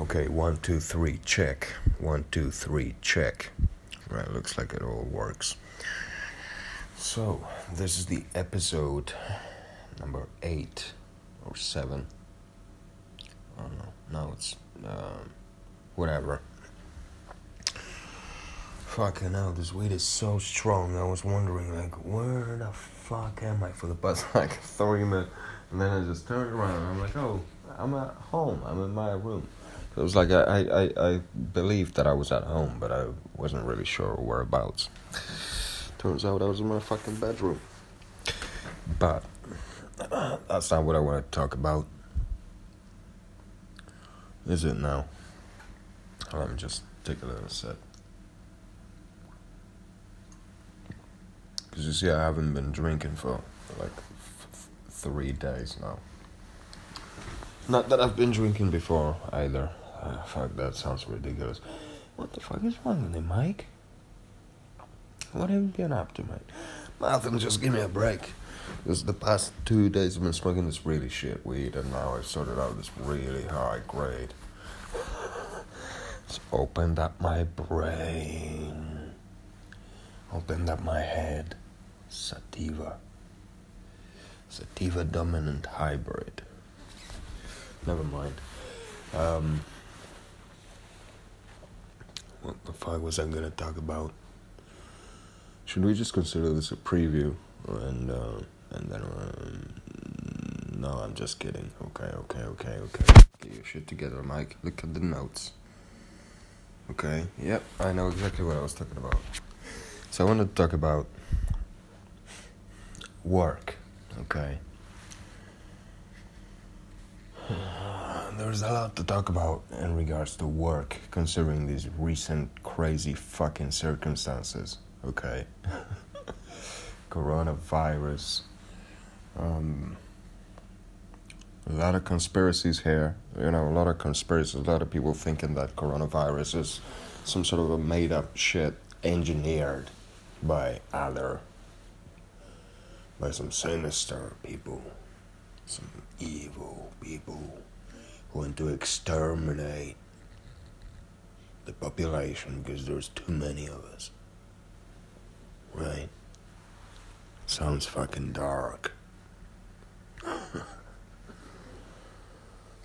Okay, one, two, three, check. One, two, three, check. Right, looks like it all works. So, this is the episode number eight or seven. I don't know. No, it's um, whatever. Fucking hell, this weed is so strong. I was wondering, like, where the fuck am I for the past like three minutes? And then I just turned around and I'm like, oh, I'm at home. I'm in my room. It was like I, I, I believed that I was at home, but I wasn't really sure whereabouts. Turns out I was in my fucking bedroom. But that's not what I want to talk about. Is it now? Let me just take a little sip. Because you see, I haven't been drinking for like f- three days now. Not that I've been drinking before either. Uh, fuck, that sounds ridiculous. What the fuck is wrong with you, Mike? What have you been up to, mate? Nothing, just give me a break. Because the past two days I've been smoking this really shit weed, and now I've sorted out this really high grade. It's opened up my brain, opened up my head. Sativa. Sativa dominant hybrid. Never mind. Um, what the fuck was I gonna talk about? Should we just consider this a preview and uh, and then um, no, I'm just kidding. Okay, okay, okay, okay. Get your shit together, Mike. Look at the notes. Okay. Yep, I know exactly what I was talking about. So I want to talk about work. Okay. There's a lot to talk about in regards to work, considering these recent crazy fucking circumstances. Okay. Coronavirus. Um, a lot of conspiracies here. You know, a lot of conspiracies. A lot of people thinking that coronavirus is some sort of a made up shit engineered by other, by some sinister people, some evil people want to exterminate the population because there's too many of us. Right? Sounds fucking dark.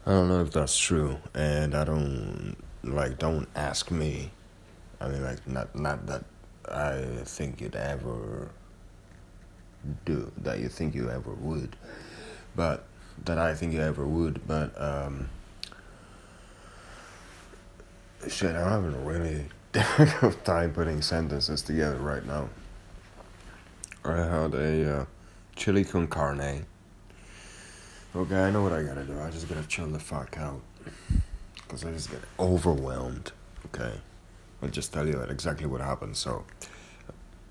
I don't know if that's true, and I don't like. Don't ask me. I mean, like, not not that I think you'd ever do that. You think you ever would, but that I think you ever would. But um, shit, I'm having a really difficult time putting sentences together right now. I had a uh, chili con carne. Okay, I know what I gotta do. I just gotta chill the fuck out. Because I just get overwhelmed. Okay? I'll just tell you exactly what happened. So,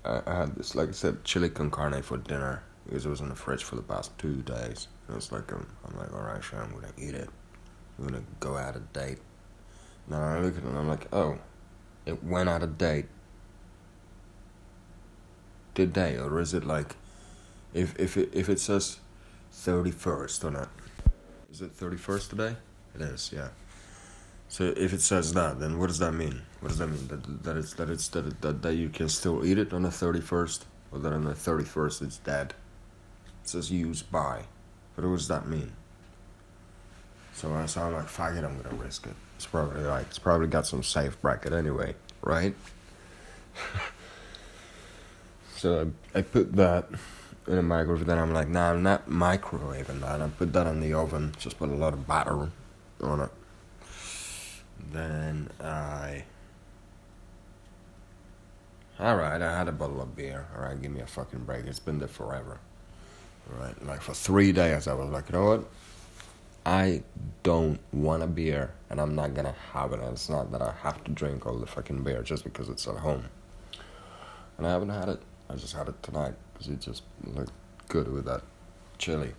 I, I had this, like I said, chili con carne for dinner. Because it was in the fridge for the past two days. It was like, um, I'm like, alright, sure, I'm gonna eat it. I'm gonna go out of date. Now I look at it and I'm like, oh, it went out of date today, or is it like, if if it if it says thirty first on it, is it thirty first today? It is, yeah. So if it says that, then what does that mean? What does that mean? That that it's that it's that that, that you can still eat it on the thirty first, or that on the thirty first it's dead? It says used by, but what does that mean? So I'm like, fuck it, I'm gonna risk it. It's probably like it's probably got some safe bracket anyway, right? so I, I put that in a microwave. Then I'm like, nah, I'm not microwaving that. I put that in the oven. Just put a lot of butter on it. Then I. Alright, I had a bottle of beer. Alright, give me a fucking break. It's been there forever. Alright, like for three days, I was like, you know what? I don't want a beer, and I'm not gonna have it. And it's not that I have to drink all the fucking beer just because it's at home. And I haven't had it. I just had it tonight because it just looked good with that chili.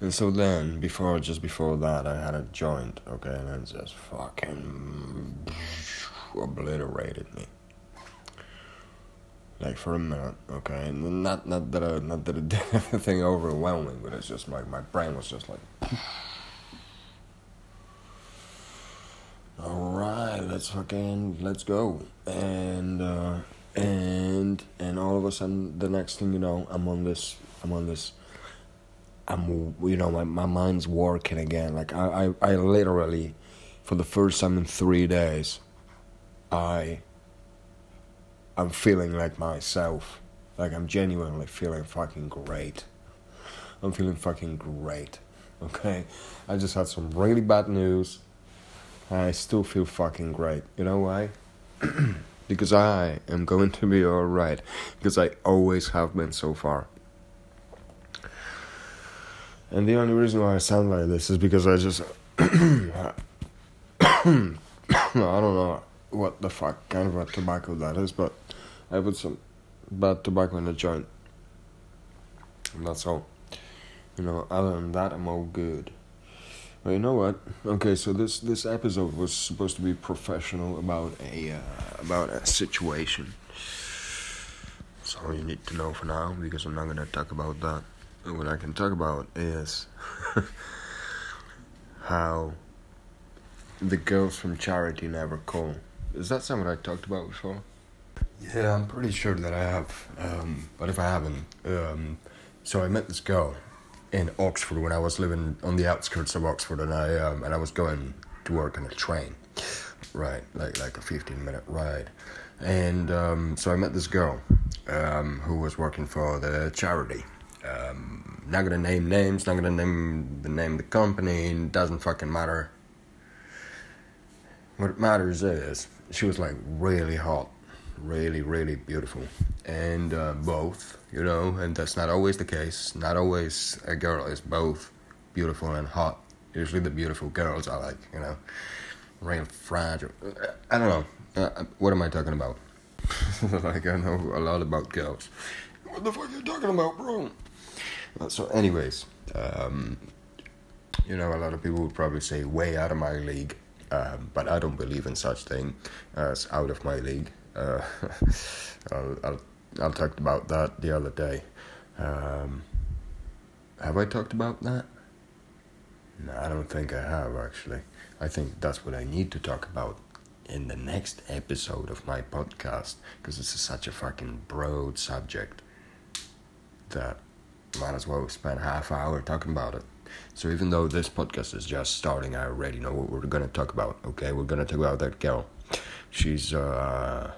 And so then, before just before that, I had a joint, okay, and it just fucking obliterated me. Like for a minute, okay, and not not that I, not that it did anything overwhelming, but it's just like my brain was just like. All right let's fucking let's go and uh, and and all of a sudden the next thing you know I'm on this I'm on this I'm you know my, my mind's working again like I, I I literally for the first time in three days I I'm feeling like myself like I'm genuinely feeling fucking great I'm feeling fucking great okay I just had some really bad news I still feel fucking great. You know why? because I am going to be alright. Because I always have been so far. And the only reason why I sound like this is because I just. I don't know what the fuck kind of a tobacco that is, but I put some bad tobacco in the joint. And that's all. You know, other than that, I'm all good. Well, you know what? Okay, so this this episode was supposed to be professional about a uh, about a situation. That's all you need to know for now, because I'm not gonna talk about that. What I can talk about is how the girls from charity never call. Is that something I talked about before? Yeah, I'm pretty sure that I have. Um, but if I haven't, um, so I met this girl in Oxford when I was living on the outskirts of Oxford, and I um, and I was going to work on a train, right, like like a fifteen minute ride, and um, so I met this girl um, who was working for the charity. Um, not gonna name names, not gonna name the name of the company. Doesn't fucking matter. What matters is she was like really hot really, really beautiful. And uh, both, you know, and that's not always the case. Not always a girl is both beautiful and hot. Usually the beautiful girls are like, you know, real fragile. I don't know. Uh, what am I talking about? like, I know a lot about girls. What the fuck are you talking about, bro? Uh, so, anyways, um, you know, a lot of people would probably say way out of my league. Um, but I don't believe in such thing as out of my league. Uh, I'll, I'll, I'll talk about that the other day. Um, have I talked about that? No, I don't think I have actually. I think that's what I need to talk about in the next episode of my podcast because this is such a fucking broad subject that might as well spend half hour talking about it. So even though this podcast is just starting, I already know what we're gonna talk about. Okay, we're gonna talk about that girl. She's uh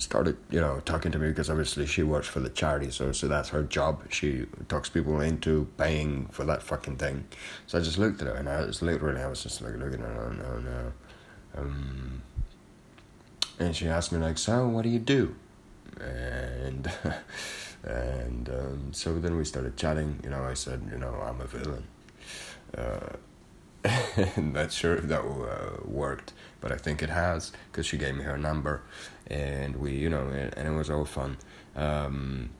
started, you know, talking to me because obviously she works for the charity, so so that's her job. She talks people into paying for that fucking thing. So I just looked at her and I was literally I was just like looking at her and, and uh, um, and she asked me like, so what do you do? And and um, so then we started chatting. You know, I said, you know, I'm a villain. Uh, not sure if that uh, worked, but I think it has because she gave me her number, and we, you know, and it was all fun. Um,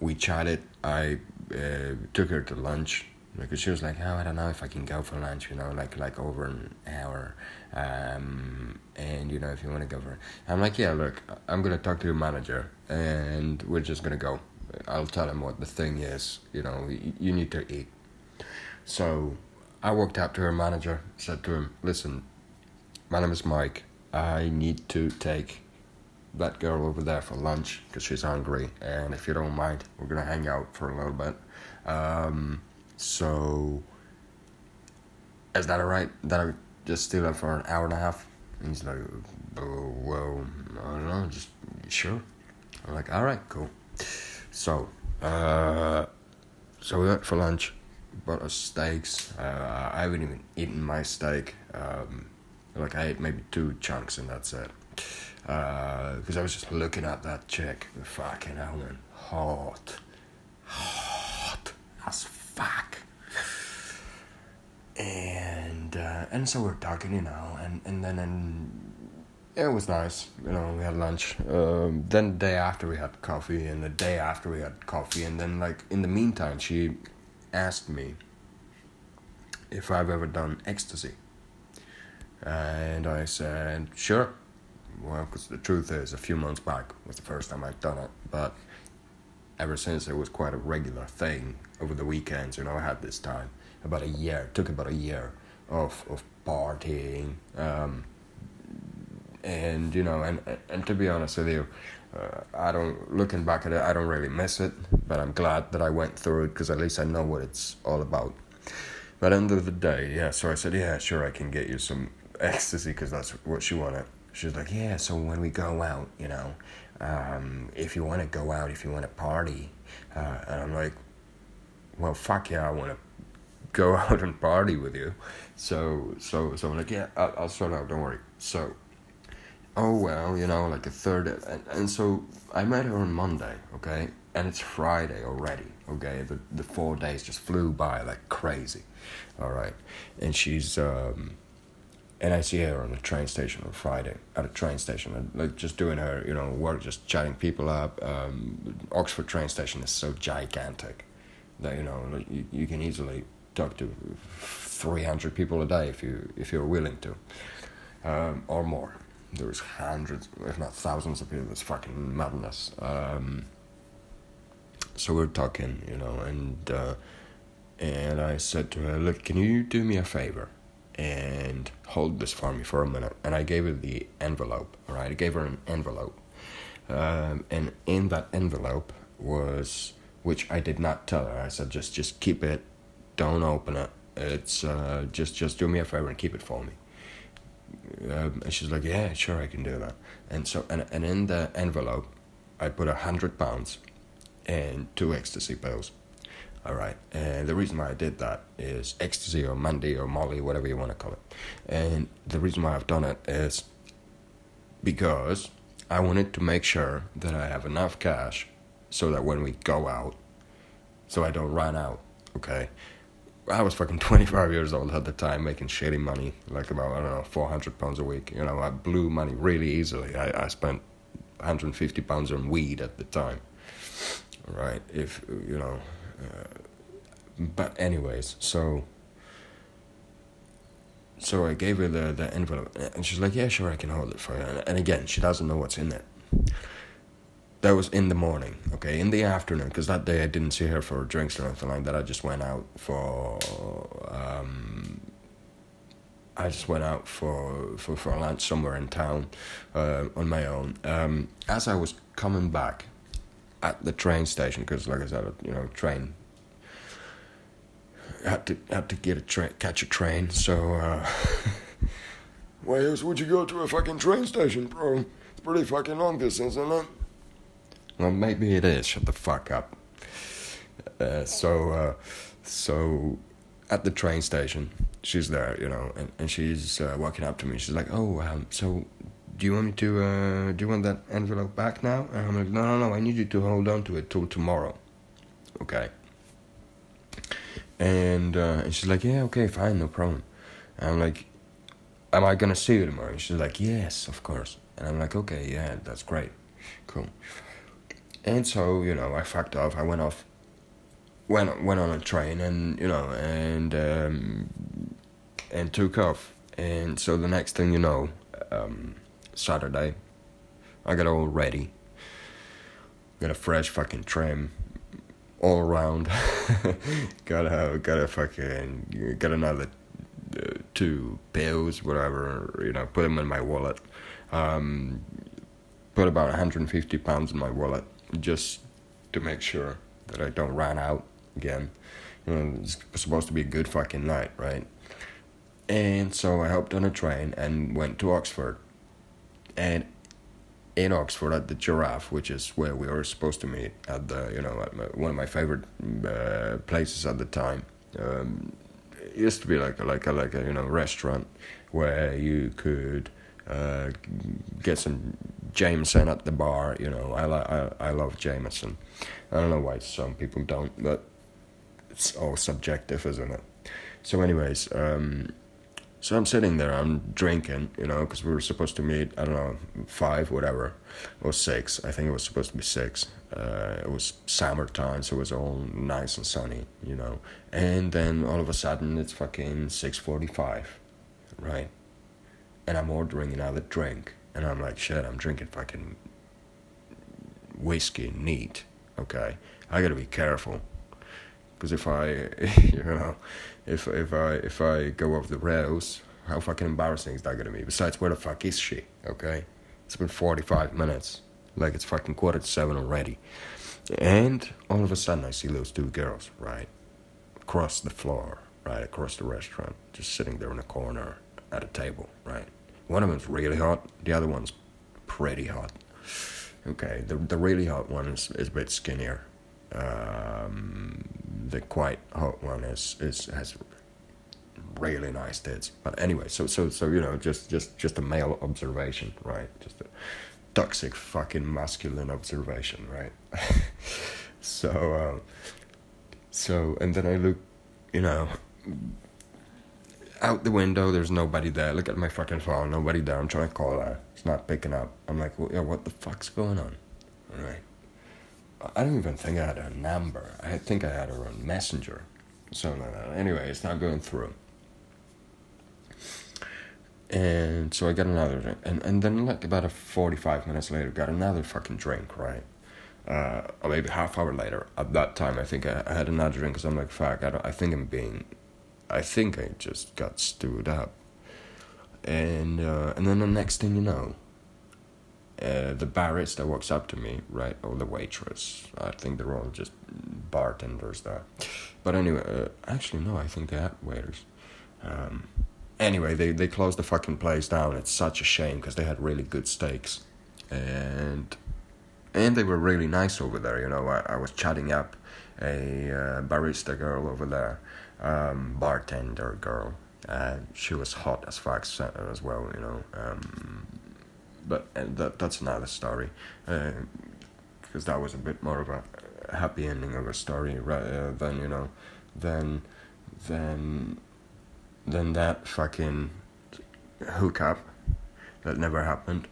we chatted. I uh, took her to lunch because she was like, "Oh, I don't know if I can go for lunch, you know, like like over an hour." Um, and you know, if you want to go for, I'm like, "Yeah, look, I'm gonna talk to your manager, and we're just gonna go. I'll tell him what the thing is. You know, you, you need to eat." So I walked up to her manager, said to him, Listen, my name is Mike. I need to take that girl over there for lunch because she's hungry. And if you don't mind, we're going to hang out for a little bit. Um, so, is that alright? That I just steal her for an hour and a half? And he's like, Well, I don't know, just sure. I'm like, Alright, cool. So, uh, so we went for lunch bought us steaks. Uh, I haven't even eaten my steak. Um, like I ate maybe two chunks and that's it. Because uh, I was just looking at that chick. Fucking hell, man. Hot. Hot as fuck. And uh, and so we're talking, you know, and, and then and it was nice. You know, we had lunch. Um, then the day after we had coffee, and the day after we had coffee, and then like in the meantime, she asked me if I've ever done ecstasy. And I said, sure. Well, because the truth is, a few months back was the first time I'd done it. But ever since, it was quite a regular thing over the weekends. You know, I had this time about a year. Took about a year of of partying. Um, and you know, and and to be honest with you, uh, I don't. Looking back at it, I don't really miss it. But I'm glad that I went through it because at least I know what it's all about. But end of the day, yeah. So I said, yeah, sure, I can get you some ecstasy because that's what she wanted. She's like, yeah. So when we go out, you know, um, if you want to go out, if you want to party, uh, and I'm like, well, fuck yeah, I want to go out and party with you. So so so I'm like, yeah, I'll, I'll sort out. Don't worry. So oh well, you know, like a third, and, and so I met her on Monday, okay, and it's Friday already, okay. The the four days just flew by like crazy, all right, and she's um, and I see her on the train station on Friday at a train station, like just doing her, you know, work, just chatting people up. Um, Oxford train station is so gigantic that you know like you, you can easily talk to three hundred people a day if you if you're willing to, um, or more there's hundreds, if not thousands of people. It's fucking madness. Um, so we're talking, you know, and uh, and I said to her, "Look, can you do me a favor and hold this for me for a minute?" And I gave her the envelope. All right, I gave her an envelope, um, and in that envelope was, which I did not tell her. I said, "Just just keep it, don't open it. It's uh, just just do me a favor and keep it for me." Um, and she's like, yeah, sure, I can do that. And so, and, and in the envelope, I put a hundred pounds and two ecstasy pills. All right. And the reason why I did that is ecstasy or Mandy or Molly, whatever you want to call it. And the reason why I've done it is because I wanted to make sure that I have enough cash so that when we go out, so I don't run out. Okay. I was fucking 25 years old at the time, making shitty money, like about, I don't know, 400 pounds a week. You know, I blew money really easily. I, I spent 150 pounds on weed at the time. Right? If, you know, uh, but anyways, so, so I gave her the, the envelope, and she's like, yeah, sure, I can hold it for you. And again, she doesn't know what's in it that was in the morning, okay? In the afternoon, because that day I didn't see her for drinks or anything like that. I just went out for, um, I just went out for, for, for lunch somewhere in town uh, on my own. Um, as I was coming back at the train station, because like I said, you know, train, had to had to get a train, catch a train. So, uh, why else would you go to a fucking train station, bro? It's pretty fucking long distance, isn't it? Well, maybe it is. Shut the fuck up. Uh, so, uh, so at the train station, she's there, you know, and, and she's uh, walking up to me. She's like, "Oh, um, so do you want me to? Uh, do you want that envelope back now?" And I'm like, "No, no, no. I need you to hold on to it till tomorrow." Okay. And uh, and she's like, "Yeah, okay, fine, no problem." And I'm like, "Am I gonna see you tomorrow?" And she's like, "Yes, of course." And I'm like, "Okay, yeah, that's great, cool." And so, you know, I fucked off. I went off, went went on a train, and you know, and um, and took off. And so the next thing you know, um, Saturday, I got all ready. Got a fresh fucking trim, all around. got a got a fucking got another uh, two pills, whatever. You know, put them in my wallet. Um, put about 150 pounds in my wallet just to make sure that I don't run out again. You know, it's supposed to be a good fucking night, right? And so I hopped on a train and went to Oxford. And in Oxford at the Giraffe, which is where we were supposed to meet at the, you know, my, one of my favorite uh, places at the time. Um, it used to be like a, like a, like a, you know, restaurant where you could uh, get some Jameson at the bar. You know, I like I, I love Jameson. I don't know why some people don't, but it's all subjective, isn't it? So, anyways, um, so I'm sitting there, I'm drinking, you know, because we were supposed to meet, I don't know, five, whatever, or six. I think it was supposed to be six. Uh, it was summertime, so it was all nice and sunny, you know. And then all of a sudden, it's fucking six forty-five, right? And I'm ordering another drink and I'm like, shit, I'm drinking fucking whiskey neat. Okay, I gotta be careful. Because if I, you know, if if I if I go off the rails, how fucking embarrassing is that gonna be? Besides, where the fuck is she? Okay, it's been forty five minutes. Like it's fucking quarter to seven already, and all of a sudden I see those two girls right across the floor, right across the restaurant, just sitting there in a corner at a table, right. One of them's really hot, the other one's pretty hot. Okay, the the really hot one is, is a bit skinnier. Um, the quite hot one is is has really nice tits. But anyway, so so so you know, just just just a male observation, right? Just a toxic fucking masculine observation, right? so uh, so and then I look, you know, out the window. There's nobody there. Look at my fucking phone. Nobody there. I'm trying to call her. It's not picking up. I'm like, well, what the fuck's going on? All right. I don't even think I had her number. I think I had her on Messenger. So anyway, it's not going through. And so I got another drink, and and then like about a forty five minutes later, got another fucking drink, right? Uh, or maybe half hour later. At that time, I think I, I had another drink because I'm like, fuck, I. I think I'm being, I think I just got stewed up. And uh, and then the next thing you know, uh, the barista walks up to me, right, or the waitress. I think they're all just bartenders there. But anyway, uh, actually no, I think they are waiters. Um, anyway, they they closed the fucking place down. It's such a shame because they had really good steaks, and and they were really nice over there. You know, I, I was chatting up a uh, barista girl over there, um, bartender girl. Uh, she was hot as fuck as well. You know, um, but uh, that that's another story, because uh, that was a bit more of a happy ending of a story? Uh, than you know, than than than that fucking hookup that never happened.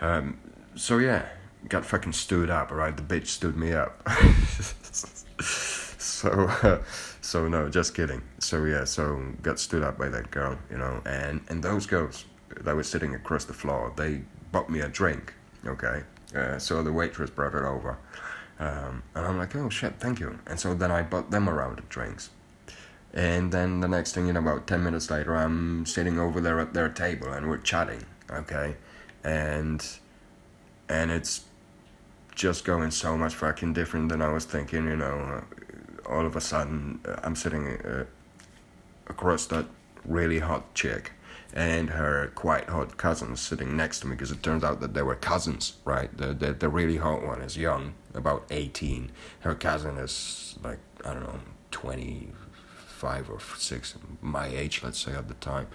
Um, so yeah, got fucking stood up, right? The bitch stood me up. so, uh, so no, just kidding. So yeah, so got stood up by that girl, you know, and and those girls that were sitting across the floor, they bought me a drink, okay. Uh, so the waitress brought it over, um, and I'm like, oh shit, thank you. And so then I bought them a round of drinks. And then the next thing you know, about 10 minutes later, I'm sitting over there at their table and we're chatting, okay? And and it's just going so much fucking different than I was thinking, you know. All of a sudden, uh, I'm sitting uh, across that really hot chick and her quite hot cousin sitting next to me because it turns out that they were cousins, right? The, the the really hot one is young, about 18. Her cousin is like, I don't know, 25 or six, my age, let's say at the time,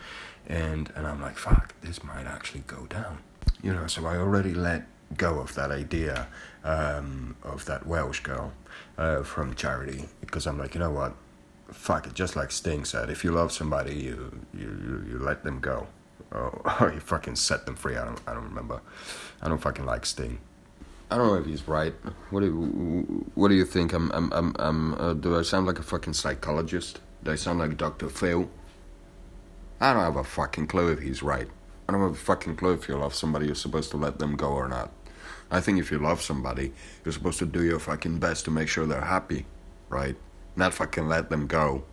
and and I'm like, fuck, this might actually go down, you know. So I already let go of that idea um, of that Welsh girl uh, from charity because I'm like, you know what, fuck it. Just like Sting said, if you love somebody, you you you let them go, or, you fucking set them free. I don't I don't remember. I don't fucking like Sting. I don't know if he's right. What do you, what do you think? I'm I'm I'm, I'm uh, do I sound like a fucking psychologist? Do I sound like Dr. Phil. I don't have a fucking clue if he's right. I don't have a fucking clue if you love somebody, you're supposed to let them go or not. I think if you love somebody, you're supposed to do your fucking best to make sure they're happy, right? Not fucking let them go.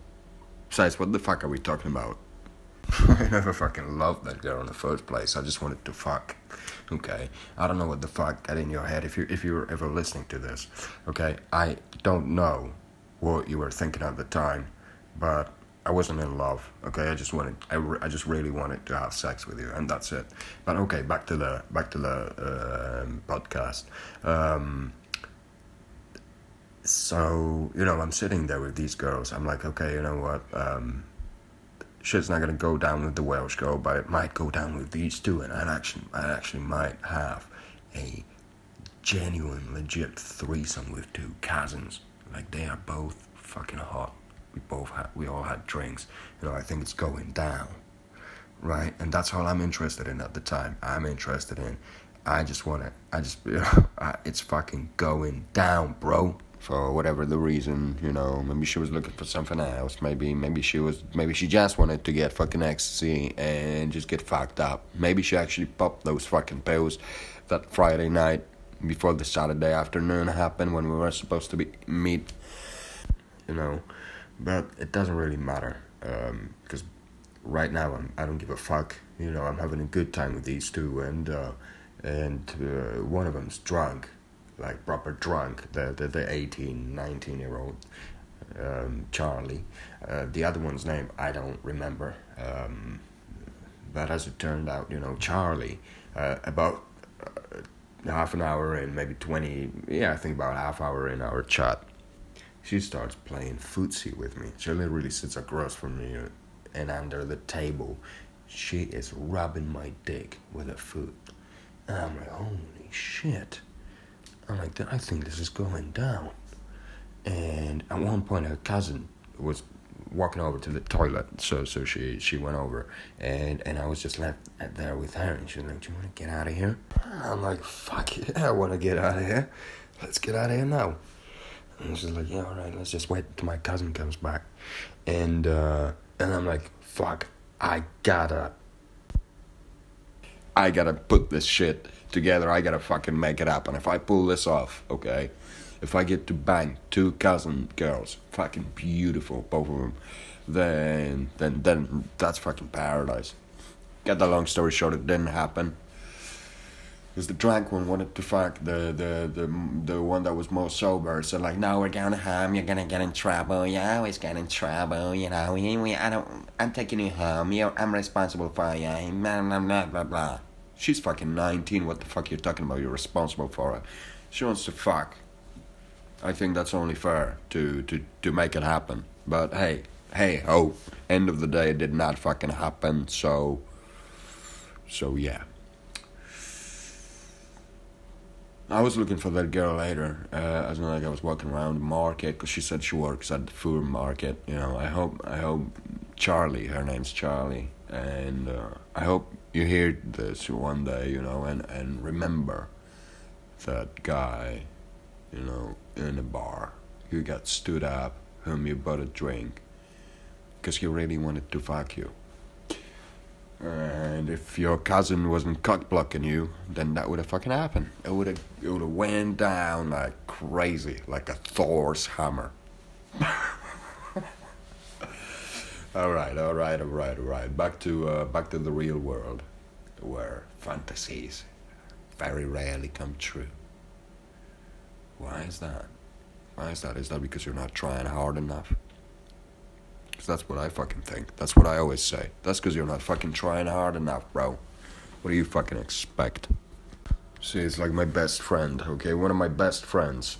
Besides, what the fuck are we talking about? I never fucking loved that girl in the first place. I just wanted to fuck. Okay, I don't know what the fuck got in your head if you if you were ever listening to this. Okay, I don't know what you were thinking at the time but I wasn't in love. Okay, I just wanted, I, re- I just really wanted to have sex with you, and that's it. But okay, back to the back to the uh, podcast. Um, so you know, I'm sitting there with these girls. I'm like, okay, you know what? Um, shit's not gonna go down with the Welsh girl, but it might go down with these two, and I actually, I actually might have a genuine, legit threesome with two cousins. Like they are both fucking hot we both had we all had drinks. You know i think it's going down right? And that's all i'm interested in at the time. I'm interested in i just want to i just you know, I, it's fucking going down bro. For whatever the reason you know maybe she was looking for something else. Maybe maybe she was maybe she just wanted to get fucking ecstasy and just get fucked up. Maybe she actually popped those fucking pills that friday night before the saturday afternoon happened when we were supposed to be meet you know but it doesn't really matter. because right now I'm I don't give a fuck. You know, I'm having a good time with these two, and uh, and uh, one of them's drunk, like proper drunk. The the the 18, 19 year old um, Charlie. Uh, the other one's name I don't remember. Um, but as it turned out, you know, Charlie, uh, about uh, half an hour and maybe 20, yeah, I think about half hour in our chat, she starts playing footsie with me. She literally sits across from me and under the table, she is rubbing my dick with her foot. And I'm like, holy shit. I'm like, I think this is going down. And at one point, her cousin was walking over to the toilet, so so she she went over, and and I was just left there with her, and she's like, "Do you want to get out of here?" I'm like, "Fuck yeah, I want to get out of here. Let's get out of here now." And she's like, "Yeah, all right, let's just wait till my cousin comes back," and uh, and I'm like, "Fuck, I gotta." I gotta put this shit together. I gotta fucking make it happen. If I pull this off, okay, if I get to bang two cousin girls, fucking beautiful, both of them, then then then that's fucking paradise. Get the long story short, it didn't happen. Because the drunk one wanted to fuck the, the the the one that was more sober. So like, no, we're going home. You're gonna get in trouble. You always get in trouble. You know, we, we I don't. I'm taking you home. You, I'm responsible for you. Blah blah blah blah blah. She's fucking 19. What the fuck you're talking about? You're responsible for her. She wants to fuck. I think that's only fair to, to, to make it happen. But hey, hey, oh, end of the day, it did not fucking happen. So, so yeah. I was looking for that girl later, uh, as in like I was walking around the market because she said she works at the food market. You know, I hope I hope Charlie, her name's Charlie, and uh, I hope you hear this one day. You know, and and remember that guy, you know, in a bar who got stood up, whom you bought a drink, because he really wanted to fuck you. And if your cousin wasn't cock blocking you, then that would have fucking happened. It would have it would have went down like crazy, like a Thor's hammer. all right, all right, all right, all right. Back to uh, back to the real world, where fantasies very rarely come true. Why is that? Why is that? Is that because you're not trying hard enough? Because that's what I fucking think. That's what I always say. That's because you're not fucking trying hard enough, bro. What do you fucking expect? See, it's like my best friend, okay? One of my best friends.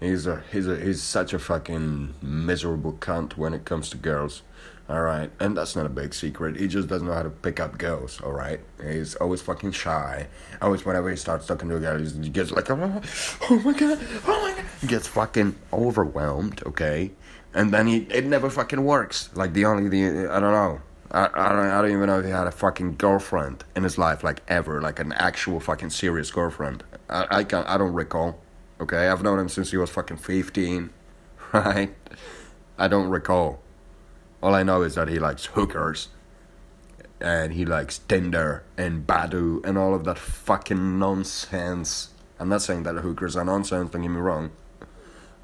He's a he's a he's such a fucking miserable cunt when it comes to girls. Alright, and that's not a big secret. He just doesn't know how to pick up girls, alright? He's always fucking shy. Always, whenever he starts talking to a girl, he gets like, oh, oh my god, oh my god. He gets fucking overwhelmed, okay? And then he, it never fucking works. Like, the only, the, I don't know. I, I, don't, I don't even know if he had a fucking girlfriend in his life, like ever, like an actual fucking serious girlfriend. I, I can't, I don't recall. Okay, I've known him since he was fucking 15, right? I don't recall. All I know is that he likes hookers and he likes Tinder and Badoo and all of that fucking nonsense. I'm not saying that hookers are nonsense, don't get me wrong.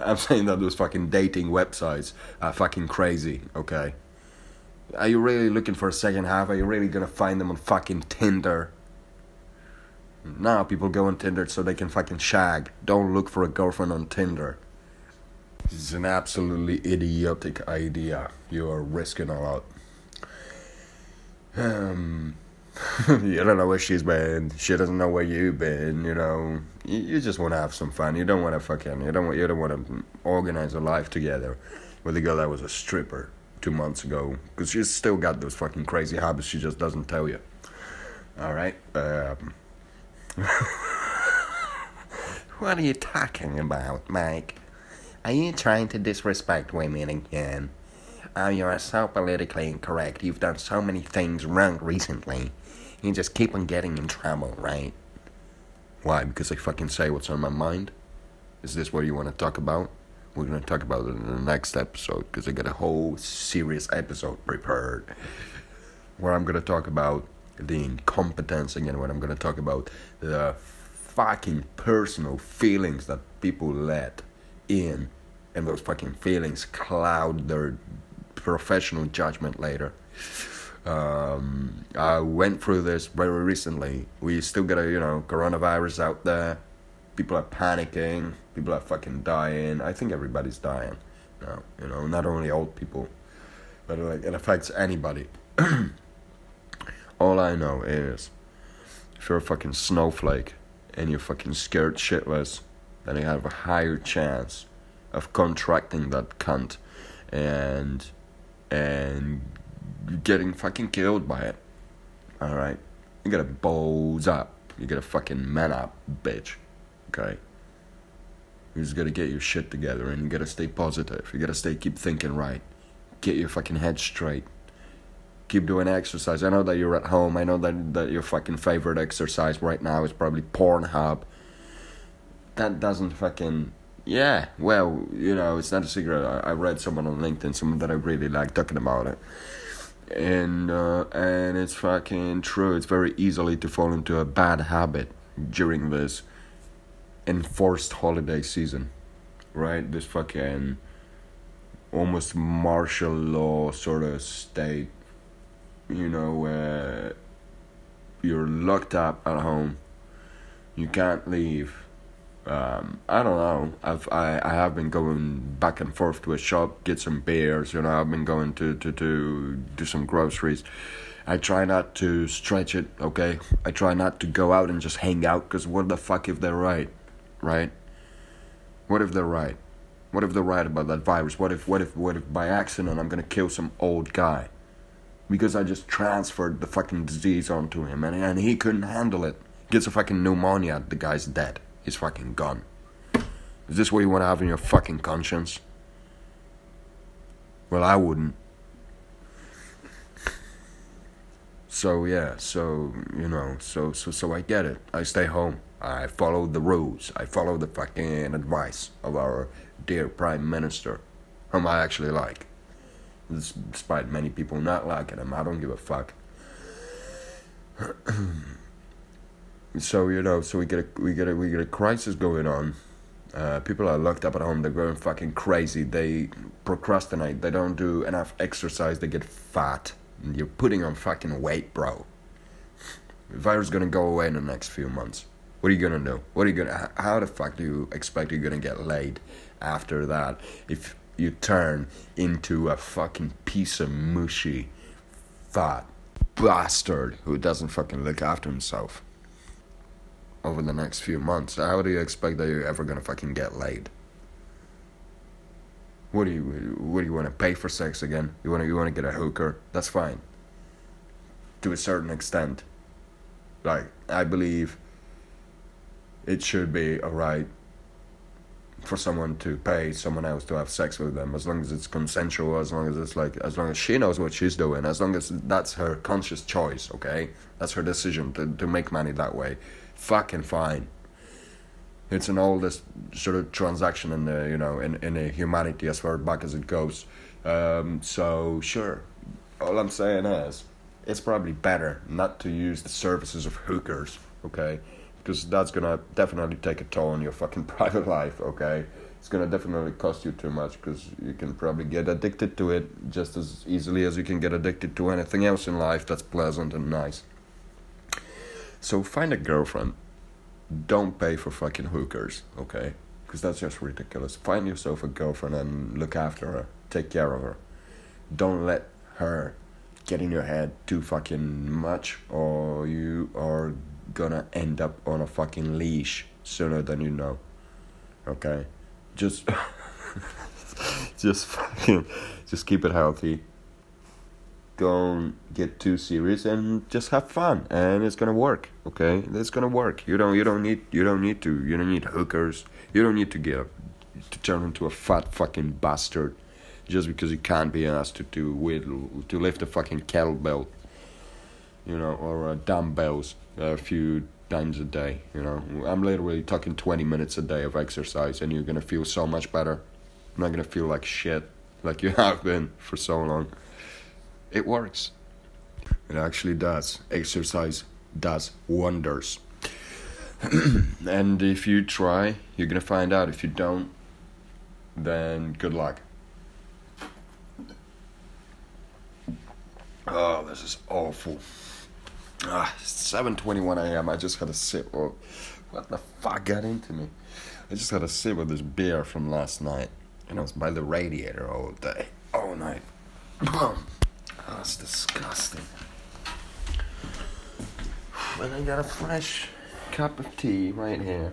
I'm saying that those fucking dating websites are fucking crazy, okay? Are you really looking for a second half? Are you really gonna find them on fucking Tinder? Now people go on Tinder so they can fucking shag. Don't look for a girlfriend on Tinder. This is an absolutely idiotic idea. You are risking a lot. Um, you don't know where she's been. She doesn't know where you've been. You know, you, you just want to have some fun. You don't want to fucking. You don't want. You don't want to organize a life together with a girl that was a stripper two months ago because she's still got those fucking crazy habits. She just doesn't tell you. All right. Um, what are you talking about, Mike? Are you trying to disrespect women again? Oh, you are so politically incorrect. You've done so many things wrong recently. You just keep on getting in trouble, right? Why? Because I fucking say what's on my mind? Is this what you want to talk about? We're going to talk about it in the next episode because I got a whole serious episode prepared where I'm going to talk about the incompetence again, when I'm going to talk about the fucking personal feelings that people let in and those fucking feelings cloud their professional judgment later. Um, I went through this very recently. We still got a you know coronavirus out there. People are panicking. People are fucking dying. I think everybody's dying now. You know, not only old people, but like it affects anybody. All I know is, if you're a fucking snowflake and you're fucking scared shitless, then you have a higher chance of contracting that cunt and and getting fucking killed by it. Alright? You gotta balls up. You gotta fucking man up, bitch. Okay? You just gotta get your shit together and you gotta stay positive. You gotta stay, keep thinking right. Get your fucking head straight. Keep doing exercise. I know that you're at home. I know that, that your fucking favorite exercise right now is probably Pornhub. That doesn't fucking yeah, well, you know, it's not a secret. I, I read someone on LinkedIn, someone that I really like talking about it, and uh, and it's fucking true. It's very easily to fall into a bad habit during this enforced holiday season, right? This fucking almost martial law sort of state, you know, where you're locked up at home, you can't leave um, I don't know. I've I, I have been going back and forth to a shop, get some beers. You know, I've been going to to to do some groceries. I try not to stretch it. Okay, I try not to go out and just hang out. Cause what the fuck if they're right, right? What if they're right? What if they're right about that virus? What if what if what if by accident I'm gonna kill some old guy? Because I just transferred the fucking disease onto him and and he couldn't handle it. Gets a fucking pneumonia. The guy's dead is fucking gone. Is this what you want to have in your fucking conscience? Well, I wouldn't. So yeah, so you know, so so so I get it. I stay home. I follow the rules. I follow the fucking advice of our dear prime minister, whom I actually like. Despite many people not liking him, I don't give a fuck. so you know, so we get a we get a we get a crisis going on. Uh, people are locked up at home. They're going fucking crazy. They procrastinate. They don't do enough exercise. They get fat. And you're putting on fucking weight, bro. The virus gonna go away in the next few months. What are you gonna do? What are you gonna? How the fuck do you expect you're gonna get laid after that? If you turn into a fucking piece of mushy, fat bastard who doesn't fucking look after himself over the next few months, how do you expect that you're ever gonna fucking get laid? What do you what do you want to pay for sex again? You want to you want to get a hooker? That's fine. To a certain extent. Like I believe it should be alright for someone to pay someone else to have sex with them as long as it's consensual as long as it's like as long as she knows what she's doing as long as that's her conscious choice okay that's her decision to, to make money that way fucking fine. It's an oldest sort of transaction in the you know in in humanity as far back as it goes. Um, so sure, all I'm saying is it's probably better not to use the services of hookers, okay? Because that's gonna definitely take a toll on your fucking private life, okay? It's gonna definitely cost you too much because you can probably get addicted to it just as easily as you can get addicted to anything else in life that's pleasant and nice. So find a girlfriend. Don't pay for fucking hookers, okay? Because that's just ridiculous. Find yourself a girlfriend and look after her. Take care of her. Don't let her get in your head too fucking much, or you are gonna end up on a fucking leash sooner than you know. Okay? Just. just fucking. Just keep it healthy don't get too serious and just have fun and it's gonna work okay? It's gonna work. You don't you don't need you don't need to you don't need hookers. You don't need to get to turn into a fat fucking bastard just because you can't be asked to do with to lift a fucking kettlebell you know or uh, dumbbells a few times a day you know? I'm literally talking 20 minutes a day of exercise and you're gonna feel so much better. You're not gonna feel like shit like you have been for so long it works. It actually does. Exercise does wonders. and if you try, you're gonna find out. If you don't, then good luck. Oh, this is awful. Ah, 7:21 a.m. I just had a sip. of what the fuck got into me? I just had a sip of this beer from last night, and I was by the radiator all day, all night. That's disgusting. And I got a fresh cup of tea right here.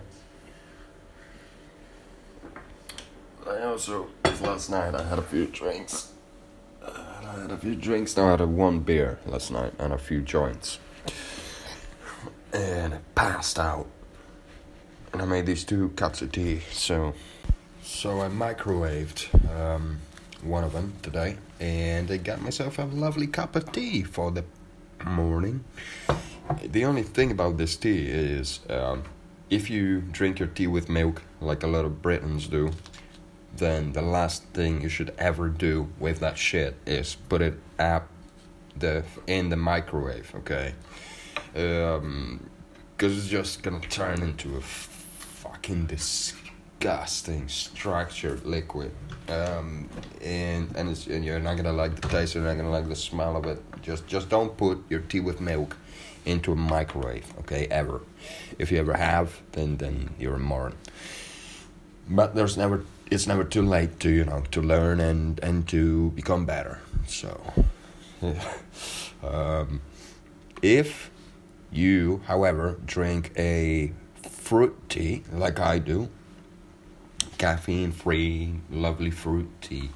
I also, last night I had a few drinks. I had a few drinks. Now I had one beer last night and a few joints, and I passed out. And I made these two cups of tea. So, so I microwaved um, one of them today, and I got myself a lovely cup of tea for the morning. The only thing about this tea is, um, if you drink your tea with milk, like a lot of Britons do, then the last thing you should ever do with that shit is put it up the in the microwave, okay? Um, cause it's just gonna turn into a fucking disgusting structured liquid. Um, and and, it's, and you're not gonna like the taste, you're not gonna like the smell of it. Just just don't put your tea with milk into a microwave, okay? Ever. If you ever have, then then you're a moron. But there's never it's never too late to you know to learn and and to become better. So, um, if you, however, drink a fruit tea like I do, caffeine free, lovely fruit tea,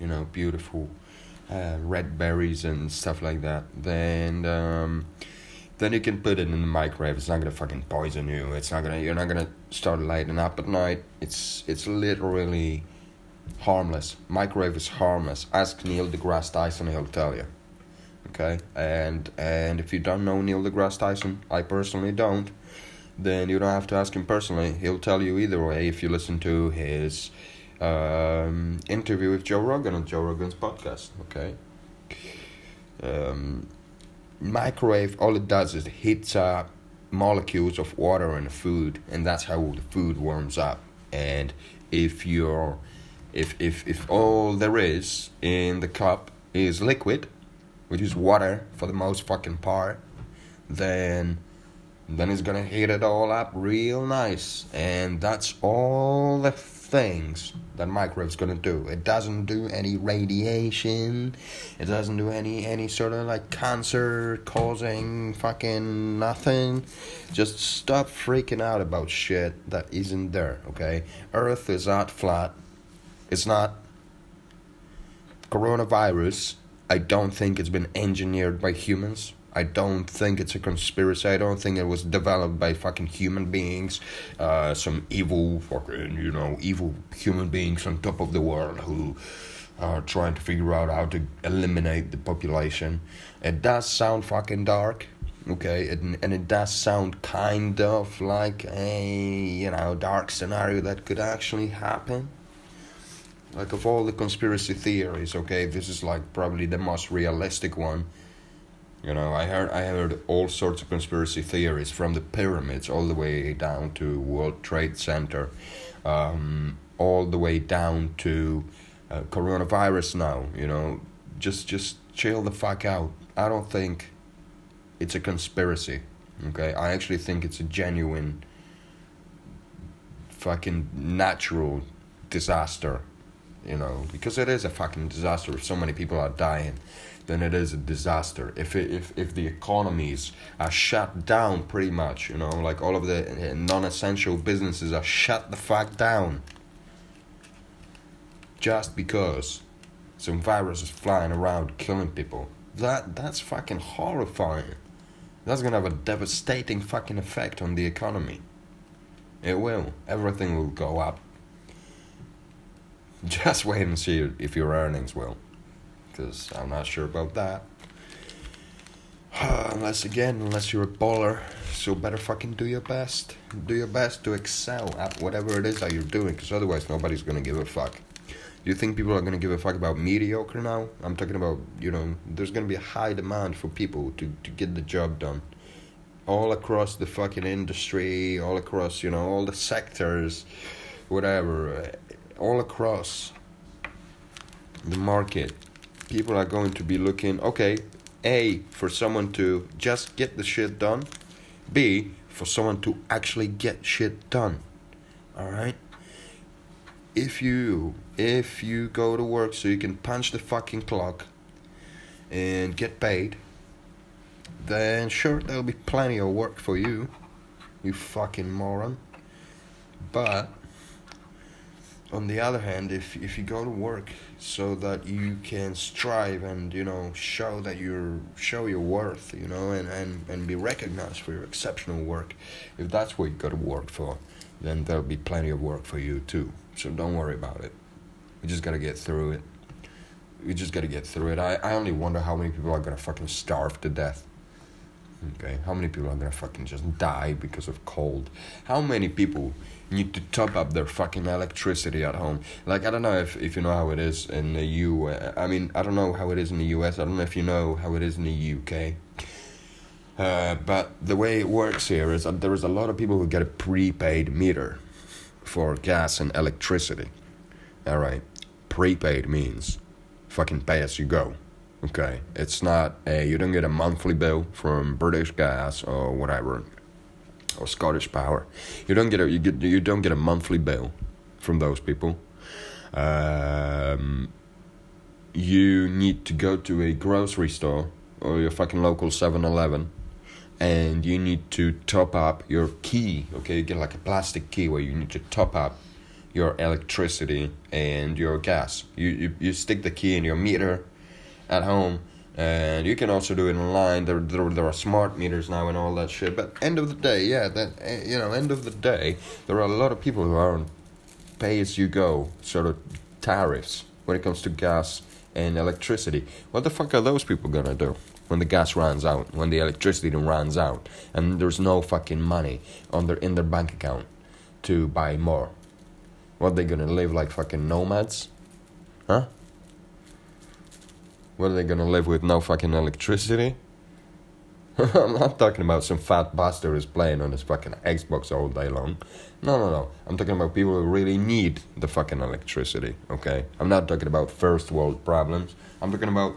you know, beautiful uh, red berries and stuff like that, then um, then you can put it in the microwave. It's not gonna fucking poison you. It's not gonna. You're not gonna start lighting up at night. It's it's literally harmless. Microwave is harmless. Ask Neil deGrasse Tyson. He'll tell you. Okay, and and if you don't know Neil deGrasse Tyson, I personally don't. Then you don't have to ask him personally. He'll tell you either way if you listen to his um, interview with Joe Rogan on Joe Rogan's podcast. Okay. Um, microwave, all it does is it heats up molecules of water in the food, and that's how the food warms up. And if you're, if if if all there is in the cup is liquid, which is water for the most fucking part, then then it's gonna heat it all up real nice, and that's all the things that microwave's gonna do. It doesn't do any radiation. It doesn't do any any sort of like cancer causing fucking nothing. Just stop freaking out about shit that isn't there. Okay, Earth is not flat. It's not. Coronavirus. I don't think it's been engineered by humans. I don't think it's a conspiracy. I don't think it was developed by fucking human beings, uh, some evil fucking you know evil human beings on top of the world who are trying to figure out how to eliminate the population. It does sound fucking dark, okay, it, and it does sound kind of like a you know dark scenario that could actually happen. Like of all the conspiracy theories, okay, this is like probably the most realistic one you know, I heard I heard all sorts of conspiracy theories from the pyramids all the way down to World Trade Center, um, all the way down to uh, coronavirus. Now, you know, just just chill the fuck out. I don't think it's a conspiracy. Okay, I actually think it's a genuine fucking natural disaster. You know, because it is a fucking disaster if so many people are dying then it is a disaster. If it, if if the economies are shut down pretty much, you know, like all of the non-essential businesses are shut the fuck down, just because some virus is flying around killing people. That that's fucking horrifying. That's gonna have a devastating fucking effect on the economy. It will. Everything will go up. Just wait and see if your earnings will because I'm not sure about that. unless again, unless you're a baller, so better fucking do your best. Do your best to excel at whatever it is that you're doing, because otherwise nobody's gonna give a fuck. Do you think people are gonna give a fuck about mediocre now? I'm talking about, you know, there's gonna be a high demand for people to, to get the job done. All across the fucking industry, all across, you know, all the sectors, whatever, eh, all across the market people are going to be looking okay A, for someone to just get the shit done. B, for someone to actually get shit done. Alright? If you if you go to work so you can punch the fucking clock and get paid, then sure there'll be plenty of work for you. You fucking moron. But on the other hand, if if you go to work so that you can strive and you know show that you're show your worth, you know, and and and be recognized for your exceptional work, if that's what you got to work for, then there'll be plenty of work for you too. So don't worry about it. We just gotta get through it. We just gotta get through it. I I only wonder how many people are gonna fucking starve to death. Okay, how many people are gonna fucking just die because of cold? How many people need to top up their fucking electricity at home? Like I don't know if, if you know how it is in the U. I mean I don't know how it is in the U.S. I don't know if you know how it is in the U.K. Uh, but the way it works here is that there is a lot of people who get a prepaid meter for gas and electricity. All right, prepaid means fucking pay as you go. Okay, it's not a you don't get a monthly bill from British Gas or whatever, or Scottish Power. You don't get a you get you don't get a monthly bill from those people. Um, you need to go to a grocery store or your fucking local 7-Eleven and you need to top up your key. Okay, you get like a plastic key where you need to top up your electricity and your gas. You you, you stick the key in your meter at home and you can also do it online. There, there, there are smart meters now and all that shit. But end of the day yeah that eh, you know end of the day there are a lot of people who are on pay as you go sort of tariffs when it comes to gas and electricity. What the fuck are those people gonna do when the gas runs out when the electricity runs out and there's no fucking money on their in their bank account to buy more? What they gonna live like fucking nomads? Huh what are they gonna live with no fucking electricity? I'm not talking about some fat bastard who's playing on his fucking Xbox all day long. No, no, no. I'm talking about people who really need the fucking electricity, okay? I'm not talking about first world problems. I'm talking about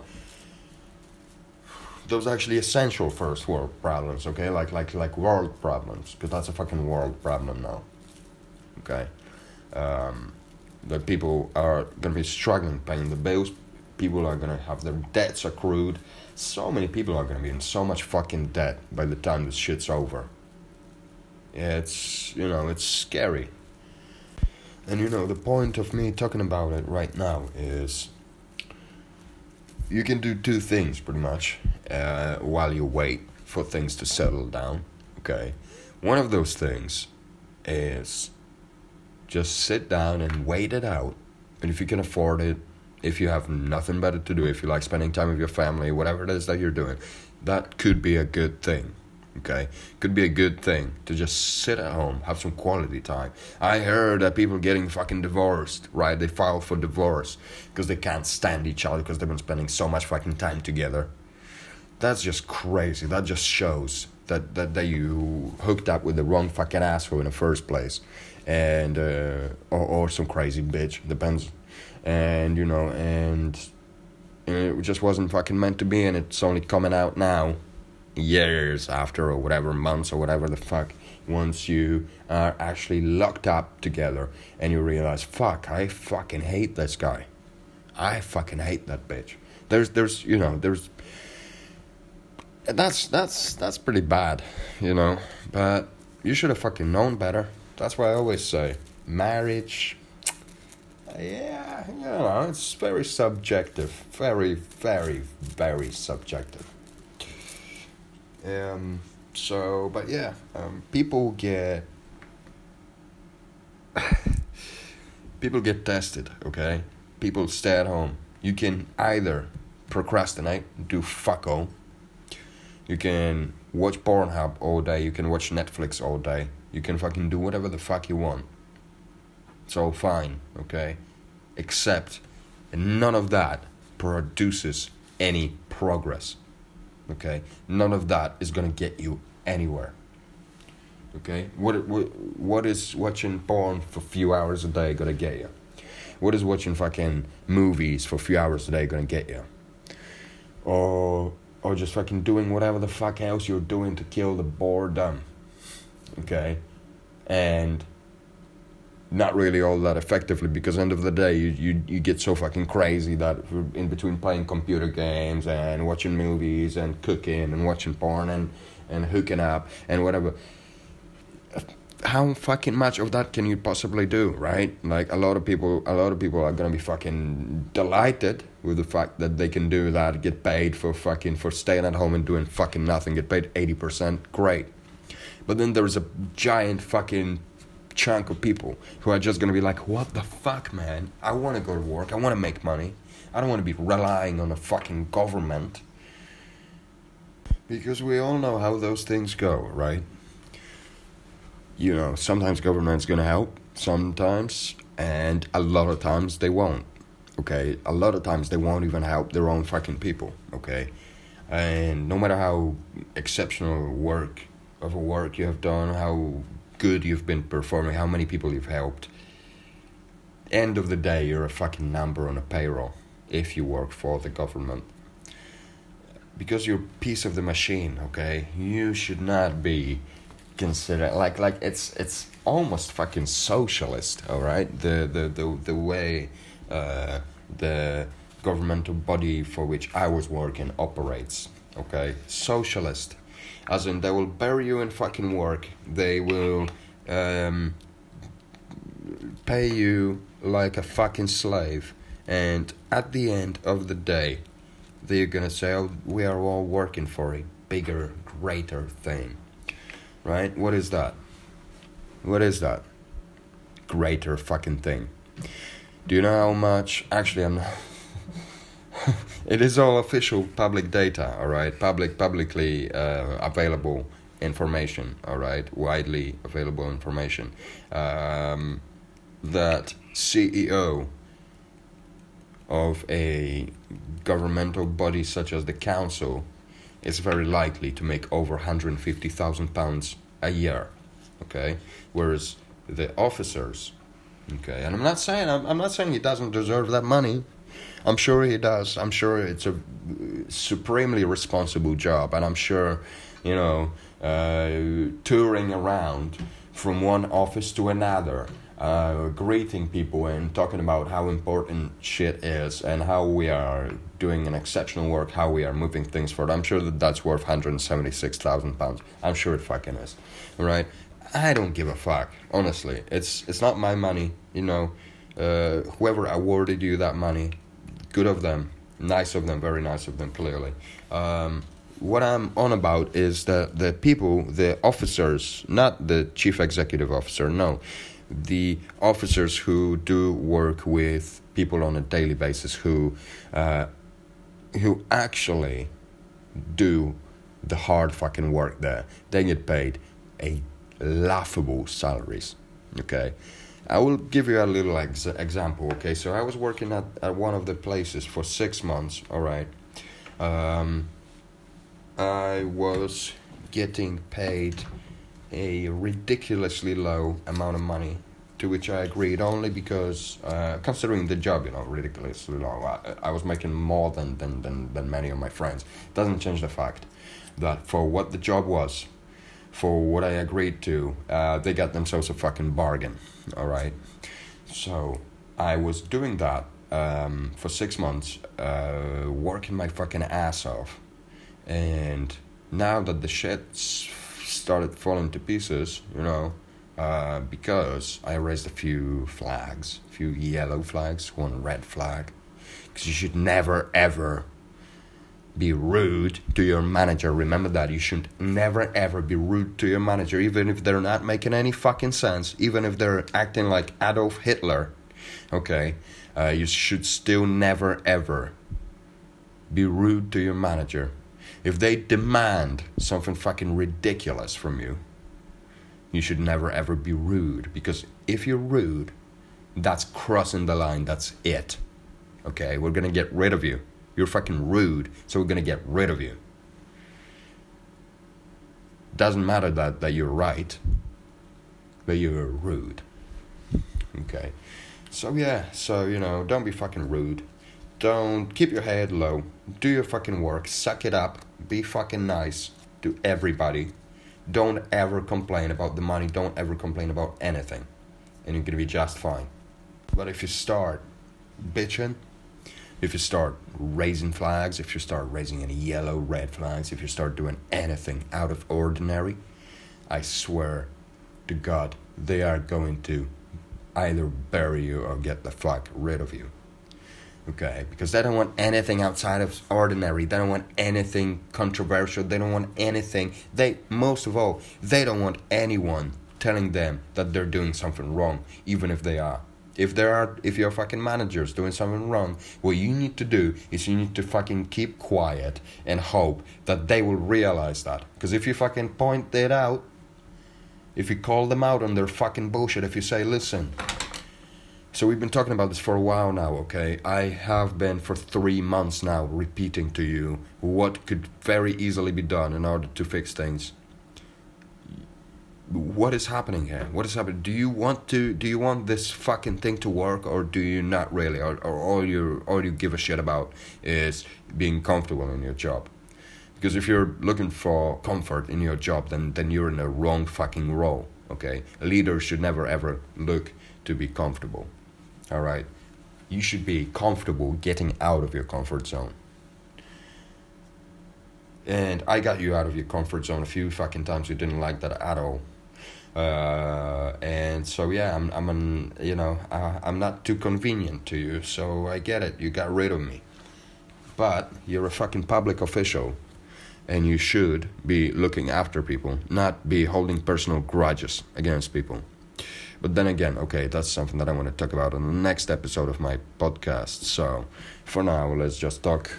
those actually essential first world problems, okay? Like like like world problems, because that's a fucking world problem now. Okay? Um, that people are gonna be struggling paying the bills, people are gonna have their debts accrued. So many people are gonna be in so much fucking debt by the time this shit's over. It's you know it's scary. And you know the point of me talking about it right now is you can do two things pretty much uh, while you wait for things to settle down. Okay, one of those things is just sit down and wait it out, and if you can afford it, if you have nothing better to do, if you like spending time with your family, whatever it is that you're doing, that could be a good thing. Okay, could be a good thing to just sit at home, have some quality time. I heard that people getting fucking divorced, right? They file for divorce because they can't stand each other because they've been spending so much fucking time together. That's just crazy. That just shows that that, that you hooked up with the wrong fucking asshole in the first place, and uh, or or some crazy bitch. Depends and you know, and, it just wasn't fucking meant to be, and it's only coming out now, years after, or whatever, months, or whatever the fuck, once you are actually locked up together, and you realize, fuck, I fucking hate this guy. I fucking hate that bitch. There's, there's, you know, there's. That's that's that's pretty bad, you know. But you should have fucking known better. That's why I always say, marriage yeah, you know, it's very subjective. Very, very, very subjective. Um, so, but yeah, um, people get. people get tested, okay? People stay at home. You can either procrastinate, do fuck all. You can watch Pornhub all day. You can watch Netflix all day. You can fucking do whatever the fuck you want. So fine, okay? Except none of that produces any progress. Okay? None of that is going to get you anywhere. Okay? What, what, what is watching porn for a few hours a day going to get you? What is watching fucking movies for a few hours a day going to get you? Or or just fucking doing whatever the fuck else you're doing to kill the boredom. Okay? And not really all that effectively because end of the day you, you you get so fucking crazy that in between playing computer games and watching movies and cooking and watching porn and and hooking up and whatever how fucking much of that can you possibly do right? Like a lot of people a lot of people are gonna be fucking delighted with the fact that they can do that get paid for fucking for staying at home and doing fucking nothing get paid 80% great. But then there's a giant fucking chunk of people who are just gonna be like, what the fuck, man? I wanna go to work. I wanna make money. I don't wanna be relying on a fucking government. Because we all know how those things go, right? You know, sometimes government's gonna help, sometimes, and a lot of times they won't. Okay, a lot of times they won't even help their own fucking people. Okay, and no matter how exceptional work of a work you have done, how good you've been performing, how many people you've helped. End of the day, you're a fucking number on a payroll if you work for the government. Because you're a piece of the machine, okay? You should not be considered like like it's it's almost fucking socialist, all right? The the the the way uh, the governmental body for which I was working operates, okay? Socialist as in, they will bury you in fucking work. They will um, pay you like a fucking slave. And at the end of the day, they're gonna say, oh, we are all working for a bigger, greater thing. Right? What is that? What is that? Greater fucking thing. Do you know how much? Actually, I'm not. it is all official public data, all right? Public, publicly uh, available information, all right? Widely available information. Um, that CEO of a governmental body such as the council is very likely to make over 150,000 pounds a year, okay? Whereas the officers, okay, and I'm not saying I'm, I'm not saying he doesn't deserve that money I'm sure he does. I'm sure it's a supremely responsible job, and I'm sure, you know, uh, touring around from one office to another, uh, greeting people and talking about how important shit is and how we are doing an exceptional work, how we are moving things forward. I'm sure that that's worth 176,000 pounds. I'm sure it fucking is, right? I don't give a fuck, honestly. It's it's not my money, you know. Uh, whoever awarded you that money, good of them, nice of them, very nice of them, clearly. Um, what I'm on about is that the people, the officers, not the chief executive officer, no, the officers who do work with people on a daily basis who, uh, who actually do the hard fucking work there. They get paid a laughable salaries. Okay, I will give you a little ex- example. Okay, so I was working at, at one of the places for six months. All right, um, I was getting paid a ridiculously low amount of money, to which I agreed only because, uh, considering the job, you know, ridiculously low. I, I was making more than, than, than, than many of my friends. Doesn't change the fact that for what the job was, for what I agreed to, uh, they got themselves a fucking bargain. All right. So I was doing that um, for six months, uh, working my fucking ass off. And now that the shit started falling to pieces, you know, uh, because I raised a few flags, a few yellow flags, one red flag. Because you should never ever be rude to your manager. Remember that. You should never ever be rude to your manager, even if they're not making any fucking sense, even if they're acting like Adolf Hitler. Okay? Uh, you should still never ever be rude to your manager. If they demand something fucking ridiculous from you, you should never ever be rude. Because if you're rude, that's crossing the line. That's it. Okay? We're gonna get rid of you. You're fucking rude, so we're gonna get rid of you. Doesn't matter that, that you're right, but you're rude. Okay. So yeah, so you know, don't be fucking rude. don't keep your head low. Do your fucking work. Suck it up. Be fucking nice to everybody. Don't ever complain about the money. Don't ever complain about anything. And you're gonna be just fine. But if you start bitching, if you start raising flags, if you start raising any yellow, red flags, if you start doing anything out of ordinary, I swear to God, they are going to either bury you or get the fuck rid of you. Okay, because they don't want anything outside of ordinary. They don't want anything controversial. They don't want anything. They most of all, they don't want anyone telling them that they're doing something wrong, even if they are. If there are, if your fucking manager's doing something wrong, what you need to do is you need to fucking keep quiet and hope that they will realize that. Because if you fucking point it out, if you call them out on their fucking bullshit, if you say, listen, so we've been talking about this for a while now, okay? I have been for three months now repeating to you what could very easily be done in order to fix things. What is happening here? What is happening? Do you want to? Do you want this fucking thing to work, or do you not really? Or, or all you all you give a shit about is being comfortable in your job? Because if you're looking for comfort in your job, then then you're in the wrong fucking role. Okay, a leader should never ever look to be comfortable. All right, you should be comfortable getting out of your comfort zone. And I got you out of your comfort zone a few fucking times. You didn't like that at all. Uh, and so yeah, I'm I'm an, you know uh, I'm not too convenient to you, so I get it. You got rid of me, but you're a fucking public official and you should be looking after people, not be holding personal grudges against people. But then again, okay, that's something that I want to talk about in the next episode of my podcast. So for now, let's just talk.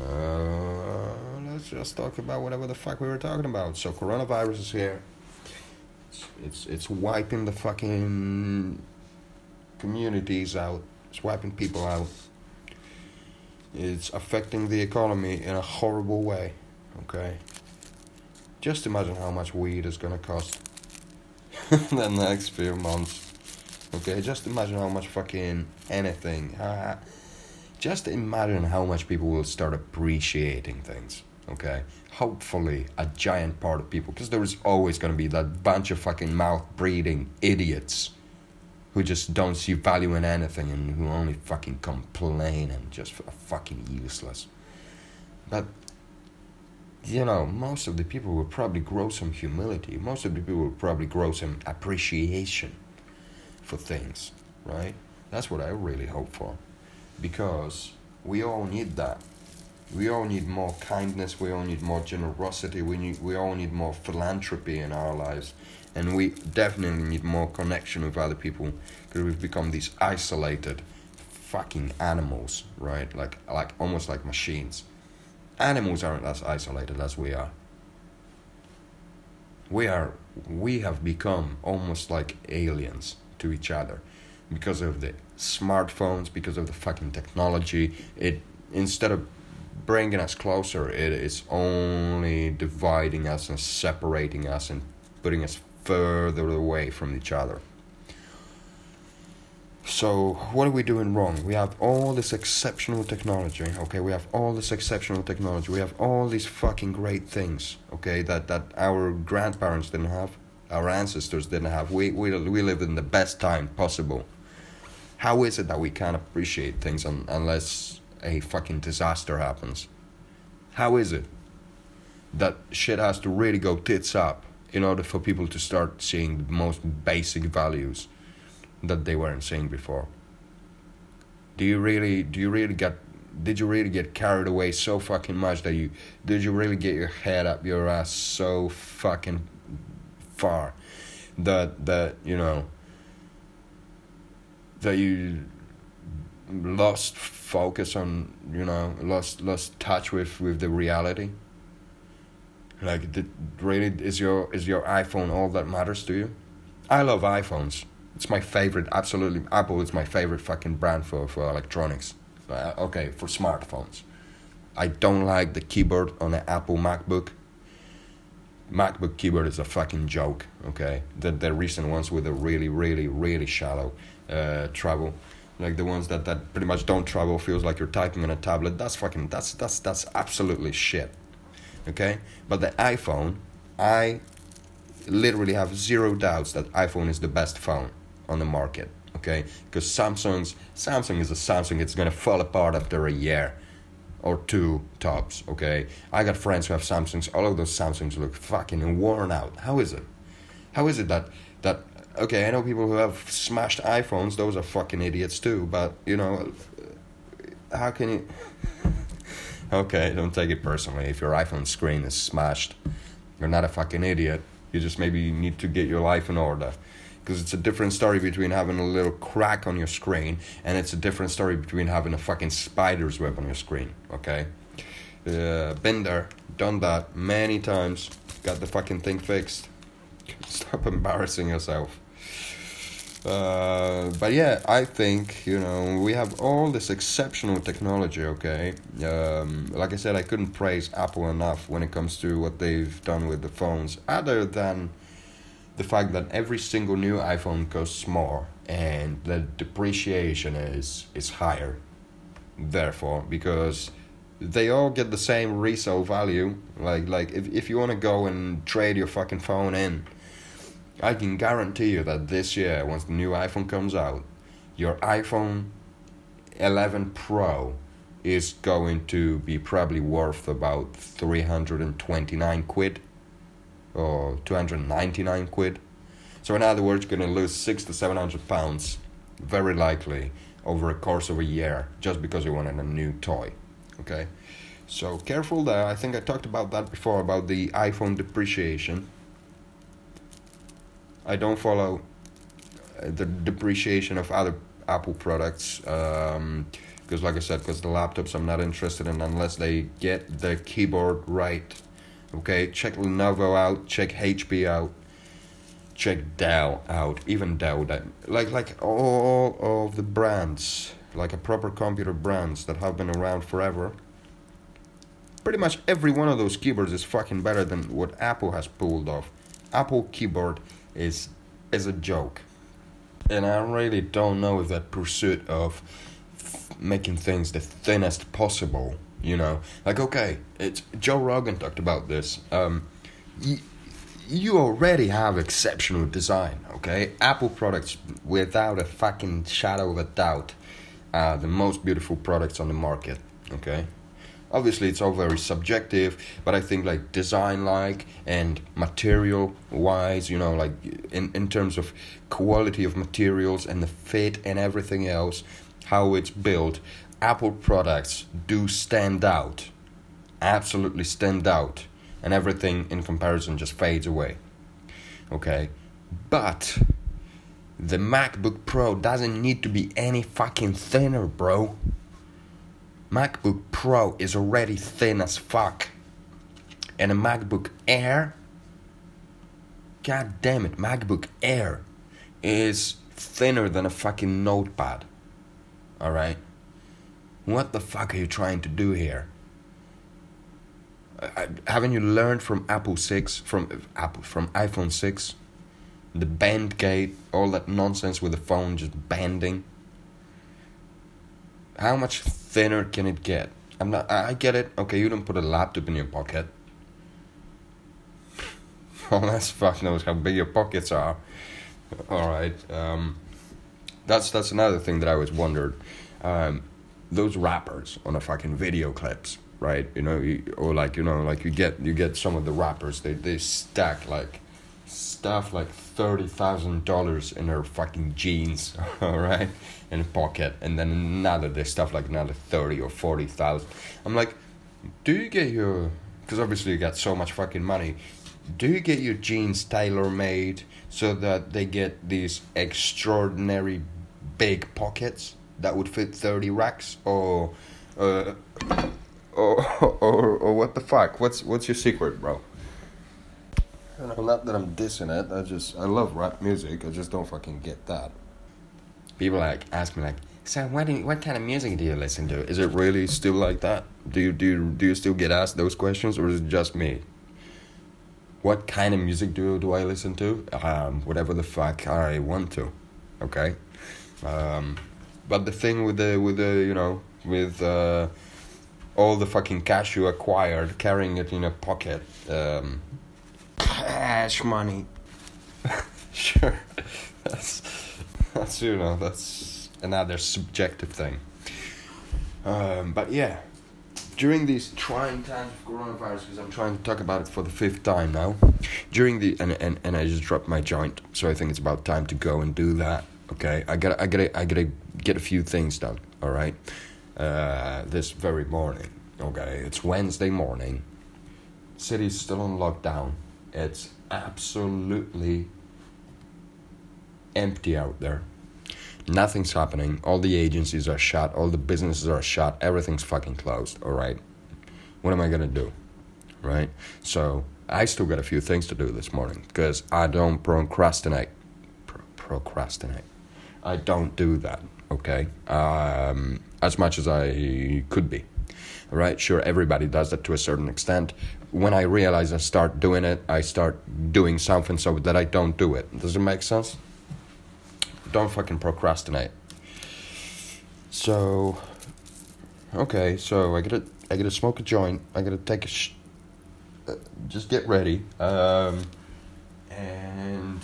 Uh, let's just talk about whatever the fuck we were talking about. So coronavirus is here. It's it's, it's wiping the fucking communities out. It's wiping people out. It's affecting the economy in a horrible way. Okay. Just imagine how much weed is gonna cost the next few months. Okay, just imagine how much fucking anything. Uh, just imagine how much people will start appreciating things. Okay, hopefully a giant part of people, because there is always gonna be that bunch of fucking mouth breathing idiots who just don't see value in anything and who only fucking complain and just are fucking useless. But you know, most of the people will probably grow some humility. Most of the people will probably grow some appreciation for things, right? That's what I really hope for. Because we all need that. We all need more kindness, we all need more generosity, we need we all need more philanthropy in our lives. And we definitely need more connection with other people because we've become these isolated fucking animals, right? Like like almost like machines animals aren't as isolated as we are. We are we have become almost like aliens to each other because of the smartphones, because of the fucking technology. It instead of bringing us closer, it is only dividing us and separating us and putting us further away from each other. So, what are we doing wrong? We have all this exceptional technology, okay? We have all this exceptional technology. We have all these fucking great things, okay, that, that our grandparents didn't have, our ancestors didn't have. We, we, we live in the best time possible. How is it that we can't appreciate things un, unless a fucking disaster happens? How is it that shit has to really go tits up in order for people to start seeing the most basic values? that they weren't seeing before. Do you really do you really get did you really get carried away so fucking much that you did you really get your head up your ass so fucking far that that you know that you lost focus on you know lost lost touch with with the reality like did, really is your is your iphone all that matters to you i love iphones it's my favorite, absolutely. Apple is my favorite fucking brand for, for electronics. Uh, okay, for smartphones. I don't like the keyboard on the Apple MacBook. MacBook keyboard is a fucking joke, okay? The, the recent ones with a really, really, really shallow uh, travel. Like the ones that, that pretty much don't travel, feels like you're typing on a tablet. That's fucking that's that's that's absolutely shit. Okay, but the iPhone, I literally have zero doubts that iPhone is the best phone on the market. Okay, because Samsung's Samsung is a Samsung. It's gonna fall apart after a year or two tops. Okay, I got friends who have Samsungs. All of those Samsungs look fucking worn out. How is it? How is it that that okay? I know people who have smashed iPhones. Those are fucking idiots too. But you know, how can you? okay, don't take it personally. If your iPhone screen is smashed, you're not a fucking idiot. You just maybe need to get your life in order. Because it's a different story between having a little crack on your screen and it's a different story between having a fucking spider's web on your screen, okay? Uh, been there, done that many times, got the fucking thing fixed. Stop embarrassing yourself. Uh, but yeah, I think you know we have all this exceptional technology. Okay, um, like I said, I couldn't praise Apple enough when it comes to what they've done with the phones, other than the fact that every single new iPhone costs more and the depreciation is is higher. Therefore, because they all get the same resale value, like like if if you want to go and trade your fucking phone in I can guarantee you that this year, once the new iPhone comes out, your iPhone 11 Pro is going to be probably worth about 329 quid or 299 quid. So, in other words, you're going to lose six to 700 pounds, very likely, over a course of a year just because you wanted a new toy. Okay? So, careful there. I think I talked about that before about the iPhone depreciation I don't follow uh, the depreciation of other Apple products because, um, like I said, because the laptops I'm not interested in unless they get the keyboard right. Okay, check Lenovo out, check HP out, check Dell out, even Dell. Like like all of the brands, like a proper computer brands that have been around forever. Pretty much every one of those keyboards is fucking better than what Apple has pulled off. Apple keyboard is is a joke. And I really don't know if that pursuit of making things the thinnest possible, you know, like okay, it's Joe Rogan talked about this. Um, you, you already have exceptional design, okay? Apple products, without a fucking shadow of a doubt, are the most beautiful products on the market, okay? Obviously it's all very subjective but i think like design like and material wise you know like in, in terms of quality of materials and the fit and everything else how it's built apple products do stand out absolutely stand out and everything in comparison just fades away okay? But the macbook pro doesn't need to be any fucking thinner bro MacBook Pro is already thin as fuck. And a MacBook Air, god damn it, MacBook Air is thinner than a fucking notepad. Alright? What the fuck are you trying to do here? Uh, haven't you learned from Apple 6, from Apple, from iPhone 6? The bend gate, all that nonsense with the phone just bending. How much thinner can it get? I'm not. I get it. Okay, you don't put a laptop in your pocket. Unless fuck knows how big your pockets are. All right. Um, that's that's another thing that I always wondered. Um, those rappers on the fucking video clips, right? You know, you, or like you know, like you get you get some of the rappers. They they stack like stuff like thirty thousand dollars in her fucking jeans. All right in a pocket, and then another they stuff like another thirty or forty thousand. I'm like, do you get your? Because obviously you got so much fucking money. Do you get your jeans tailor made so that they get these extraordinary big pockets that would fit thirty racks, or, uh, or, or, or what the fuck? What's what's your secret, bro? Not that I'm dissing it. I just I love rap music. I just don't fucking get that people like ask me like, so what you, what kind of music do you listen to? Is it really still like that? Do you do you, do you still get asked those questions, or is it just me? What kind of music do do I listen to? Um, whatever the fuck I want to. Okay. Um, But the thing with the with the you know with uh, all the fucking cash you acquired, carrying it in a pocket, um, Cash money. sure, that's that's you know that's another subjective thing. Um, but yeah, during these trying times of coronavirus, because I'm trying to talk about it for the fifth time now. During the and and, and I just dropped my joint, so I think it's about time to go and do that. Okay, I gotta I gotta I gotta get a few things done. All right, uh, this very morning. Okay, it's Wednesday morning. City's still on lockdown. It's absolutely empty out there. Nothing's happening. All the agencies are shut. All the businesses are shut. Everything's fucking closed. All right. What am I gonna do? Right. So I still got a few things to do this morning because I don't procrastinate. Pro- procrastinate. I don't do that. Okay. Um, as much as I could be. Right. Sure. Everybody does that to a certain extent. When I realize I start doing it, I start doing something so that I don't do it. Does it make sense? don't fucking procrastinate. So, okay, so I gotta, I gotta smoke a joint. I gotta take a, sh- uh, just get ready. Um, and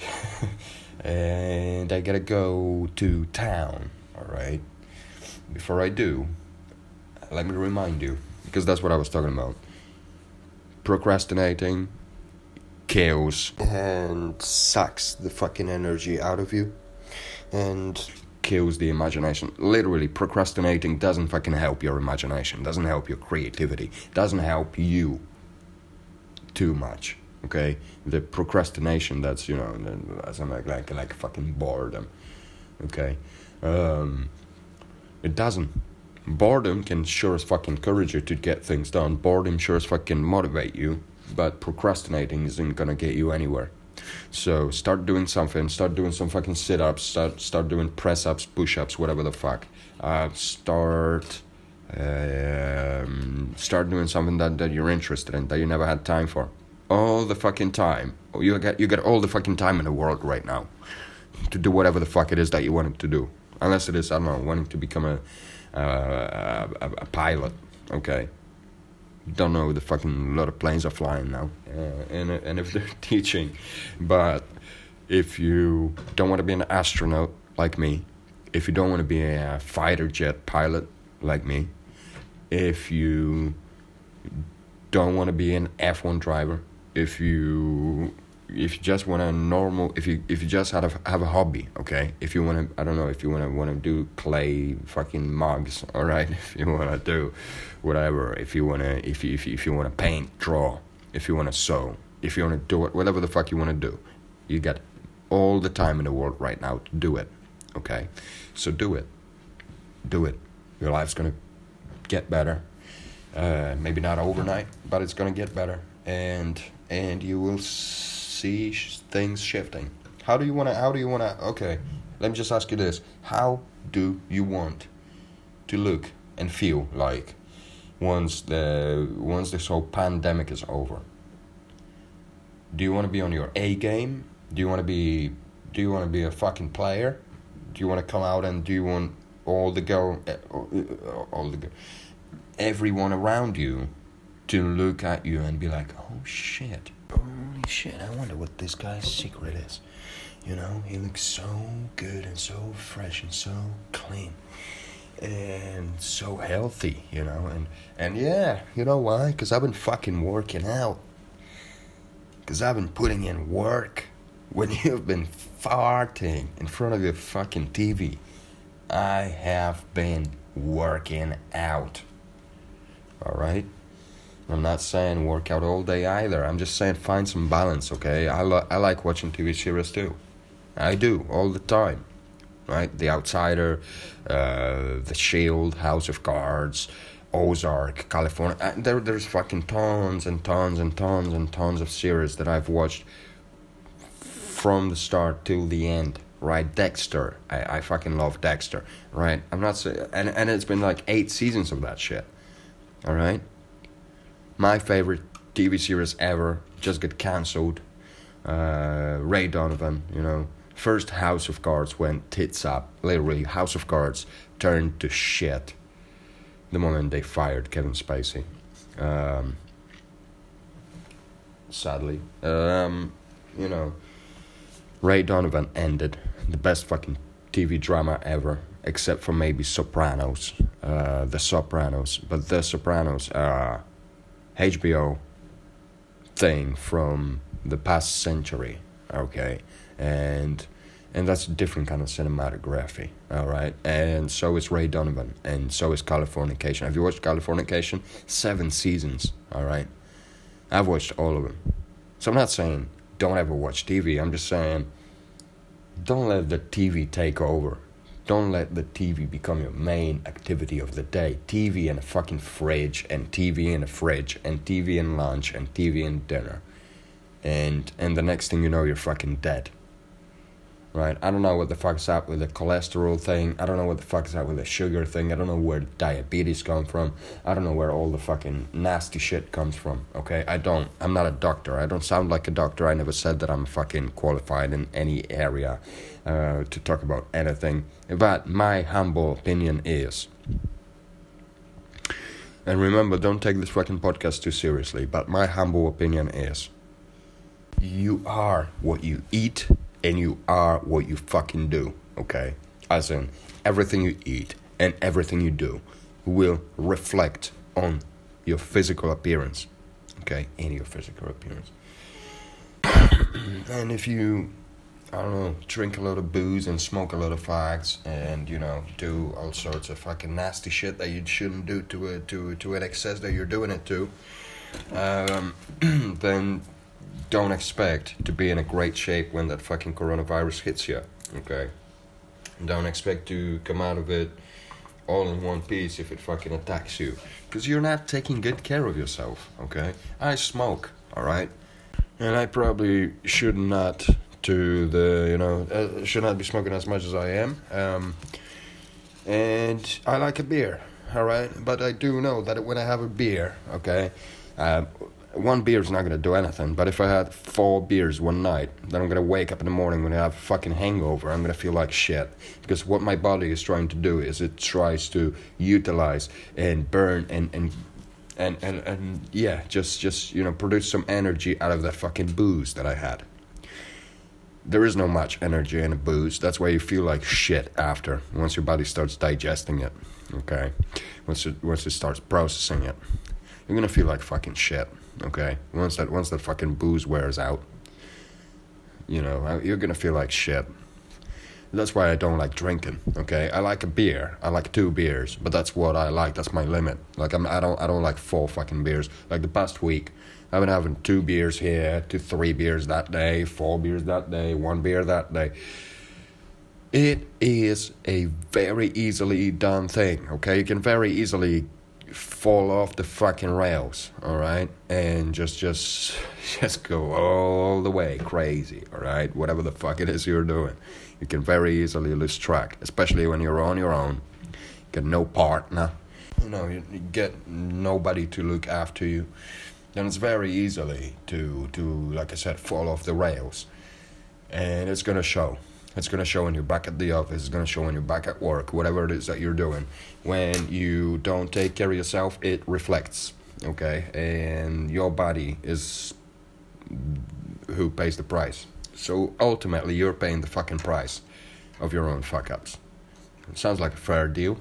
and I gotta go to town. All right. Before I do, let me remind you because that's what I was talking about. Procrastinating kills and sucks the fucking energy out of you and kills the imagination. Literally, procrastinating doesn't fucking help your imagination, doesn't help your creativity, doesn't help you too much. Okay, the procrastination that's you know that's like like like fucking boredom. Okay, um, it doesn't. Boredom can sure as fuck encourage you to get things done. Boredom sure as fuck can motivate you but procrastinating isn't gonna get you anywhere. So start doing something. Start doing some fucking sit ups. Start start doing press ups, push ups, whatever the fuck. Uh, start um, start doing something that, that you're interested in that you never had time for. All the fucking time. You get you get all the fucking time in the world right now to do whatever the fuck it is that you wanted to do. Unless it is I don't know wanting to become a a, a pilot. Okay don't know the fucking lot of planes are flying now, uh, and and if they're teaching, but if you don't want to be an astronaut like me, if you don't want to be a fighter jet pilot like me, if you don't want to be an F one driver, if you if you just want a normal if you if you just have a, have a hobby okay? If you want to i don't know if you want to want to do clay fucking mugs all right? If you want to do whatever if you want to if you if you, if you want to paint draw if you want to sew if you want to do it whatever the fuck you want to do you got all the time in the world right now to do it okay? So do it. Do it. Your life's gonna get better. Uh, maybe not overnight but it's gonna get better. And and you will see things shifting. How do you want to? How do you want to? Okay, let me just ask you this: How do you want to look and feel like once the once this whole pandemic is over? Do you want to be on your A game? Do you want to be? Do you want to be a fucking player? Do you want to come out and do you want all the girl, eh, all the everyone around you to look at you and be like, oh shit holy shit, I wonder what this guy's secret is. You know, he looks so good and so fresh and so clean and so healthy, you know, and and yeah, you know why? Cuz I've been fucking working out. Cuz I've been putting in work when you've been farting in front of your fucking TV. I have been working out. All right? I'm not saying work out all day either. I'm just saying find some balance, okay? I, lo- I like watching TV series too. I do, all the time. Right? The Outsider, uh, The Shield, House of Cards, Ozark, California. Uh, there, there's fucking tons and tons and tons and tons of series that I've watched from the start till the end. Right, Dexter. I, I fucking love Dexter. Right, I'm not saying, and and it's been like eight seasons of that shit. All right, my favorite TV series ever just got cancelled. Uh, Ray Donovan, you know, First, House of Cards went tits up. Literally, House of Cards turned to shit the moment they fired Kevin Spacey. Um, sadly, um, you know, Ray Donovan ended the best fucking TV drama ever, except for maybe Sopranos, uh, The Sopranos. But The Sopranos are HBO thing from the past century, okay, and and that's a different kind of cinematography, all right. And so is Ray Donovan, and so is Californication. Have you watched Californication? Seven seasons, all right. I've watched all of them, so I'm not saying don't ever watch TV. I'm just saying don't let the TV take over. Don't let the TV become your main activity of the day. TV in a fucking fridge, and TV in a fridge, and TV in lunch, and TV in dinner. And and the next thing you know, you're fucking dead right? I don't know what the fuck's up with the cholesterol thing. I don't know what the fuck's up with the sugar thing. I don't know where diabetes comes from. I don't know where all the fucking nasty shit comes from. Okay, I don't. I'm not a doctor. I don't sound like a doctor. I never said that I'm fucking qualified in any area uh, to talk about anything. But my humble opinion is. And remember, don't take this fucking podcast too seriously. But my humble opinion is you are what you eat and you are what you fucking do, okay? As in, everything you eat and everything you do will reflect on your physical appearance, okay? In your physical appearance. and if you, I don't know, drink a lot of booze and smoke a lot of fags and, you know, do all sorts of fucking nasty shit that you shouldn't do to a, to, to an excess that you're doing it to, um, then don't expect to be in a great shape when that fucking coronavirus hits you. Okay? Don't expect to come out of it all in one piece if it fucking attacks you. Because you're not taking good care of yourself. Okay? I smoke, alright? And I probably should not to the, you know, uh, should not be smoking as much as I am. Um, and I like a beer, alright? But I do know that when I have a beer, okay, uh, one beer is not gonna do anything. But if I had four beers one night, then I'm gonna wake up in the morning when I have a fucking hangover. I'm gonna feel like shit because what my body is trying to do is it tries to utilize and burn and and and and, and yeah, just just you know produce some energy out of that fucking booze that I had. There is no much energy in a booze. That's why you feel like shit after once your body starts digesting it. Okay, once it once it starts processing it, you're gonna feel like fucking shit. Okay, once that once that fucking booze wears out, you know uh, you're gonna feel like shit. That's why I don't like drinking. Okay, I like a beer. I like two beers, but that's what I like. That's my limit. Like I'm, I don't, I don't like four fucking beers. Like the past week, I've been having two beers here, two, three beers that day, four beers that day, one beer that day. It is a very easily done thing. Okay, you can very easily fall off the fucking rails, all right, and just just just go all the way crazy, all right. Whatever the fuck it is you're doing, you can very easily lose track, especially when you're on your own. You get no partner, you know, you get nobody to look after you. Then it's very easily to to like I said fall off the rails, and it's gonna show. It's to show when you're back at the office. It's to show when you're back at work, whatever it is that you're doing. When you don't take care of yourself, it reflects, okay? And your body is who pays the price. So ultimately, you're paying the fucking price of your own fuck ups. It sounds like a fair deal.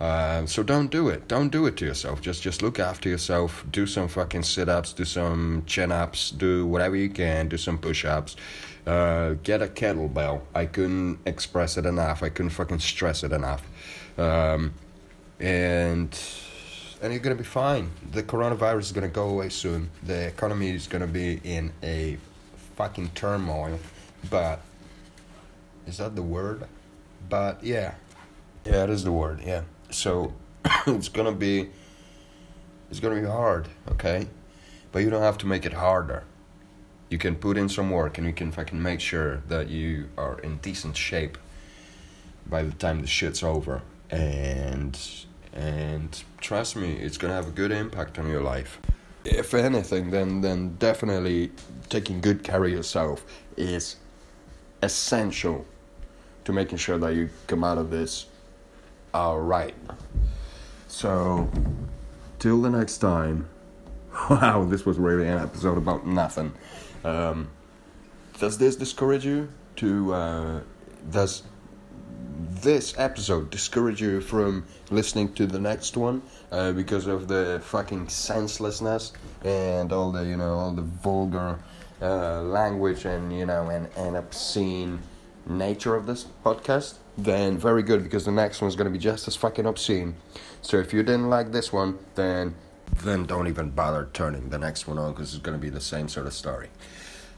Uh, so don't do it. Don't do it to yourself. Just just look after yourself. Do some fucking sit ups. Do some chin ups. Do whatever you can. Do some push ups. Uh, get a kettlebell. I couldn't express it enough. I couldn't fucking stress it enough. Um, and and you're gonna be fine. The coronavirus is gonna go away soon. The economy is gonna be in a fucking turmoil. But is that the word? But yeah, yeah, it is the word. Yeah. So it's gonna be it's gonna be hard. Okay, but you don't have to make it harder. You can put in some work and you can fucking make sure that you are in decent shape by the time the shit's over. And and trust me it's gonna have a good impact on your life. If anything then then definitely taking good care of yourself is essential to making sure that you come out of this all right. So, till the next time. Wow, this was really an episode about nothing. Um, does this discourage you to? Uh, does this episode discourage you from listening to the next one uh, because of the fucking senselessness and all the you know all the vulgar uh, language and you know and, and obscene nature of this podcast then very good because the next one's gonna be just as fucking obscene so if you didn't like this one then then don't even bother turning the next one on because it's gonna be the same sort of story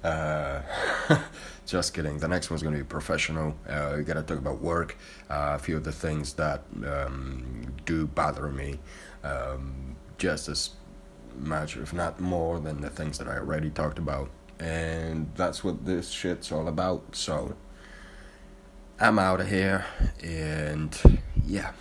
uh, just kidding. The next one's going to be professional. Uh, we got to talk about work. Uh, a few of the things that um, do bother me, um, just as much, if not more, than the things that I already talked about. And that's what this shit's all about. So I'm out of here, and yeah.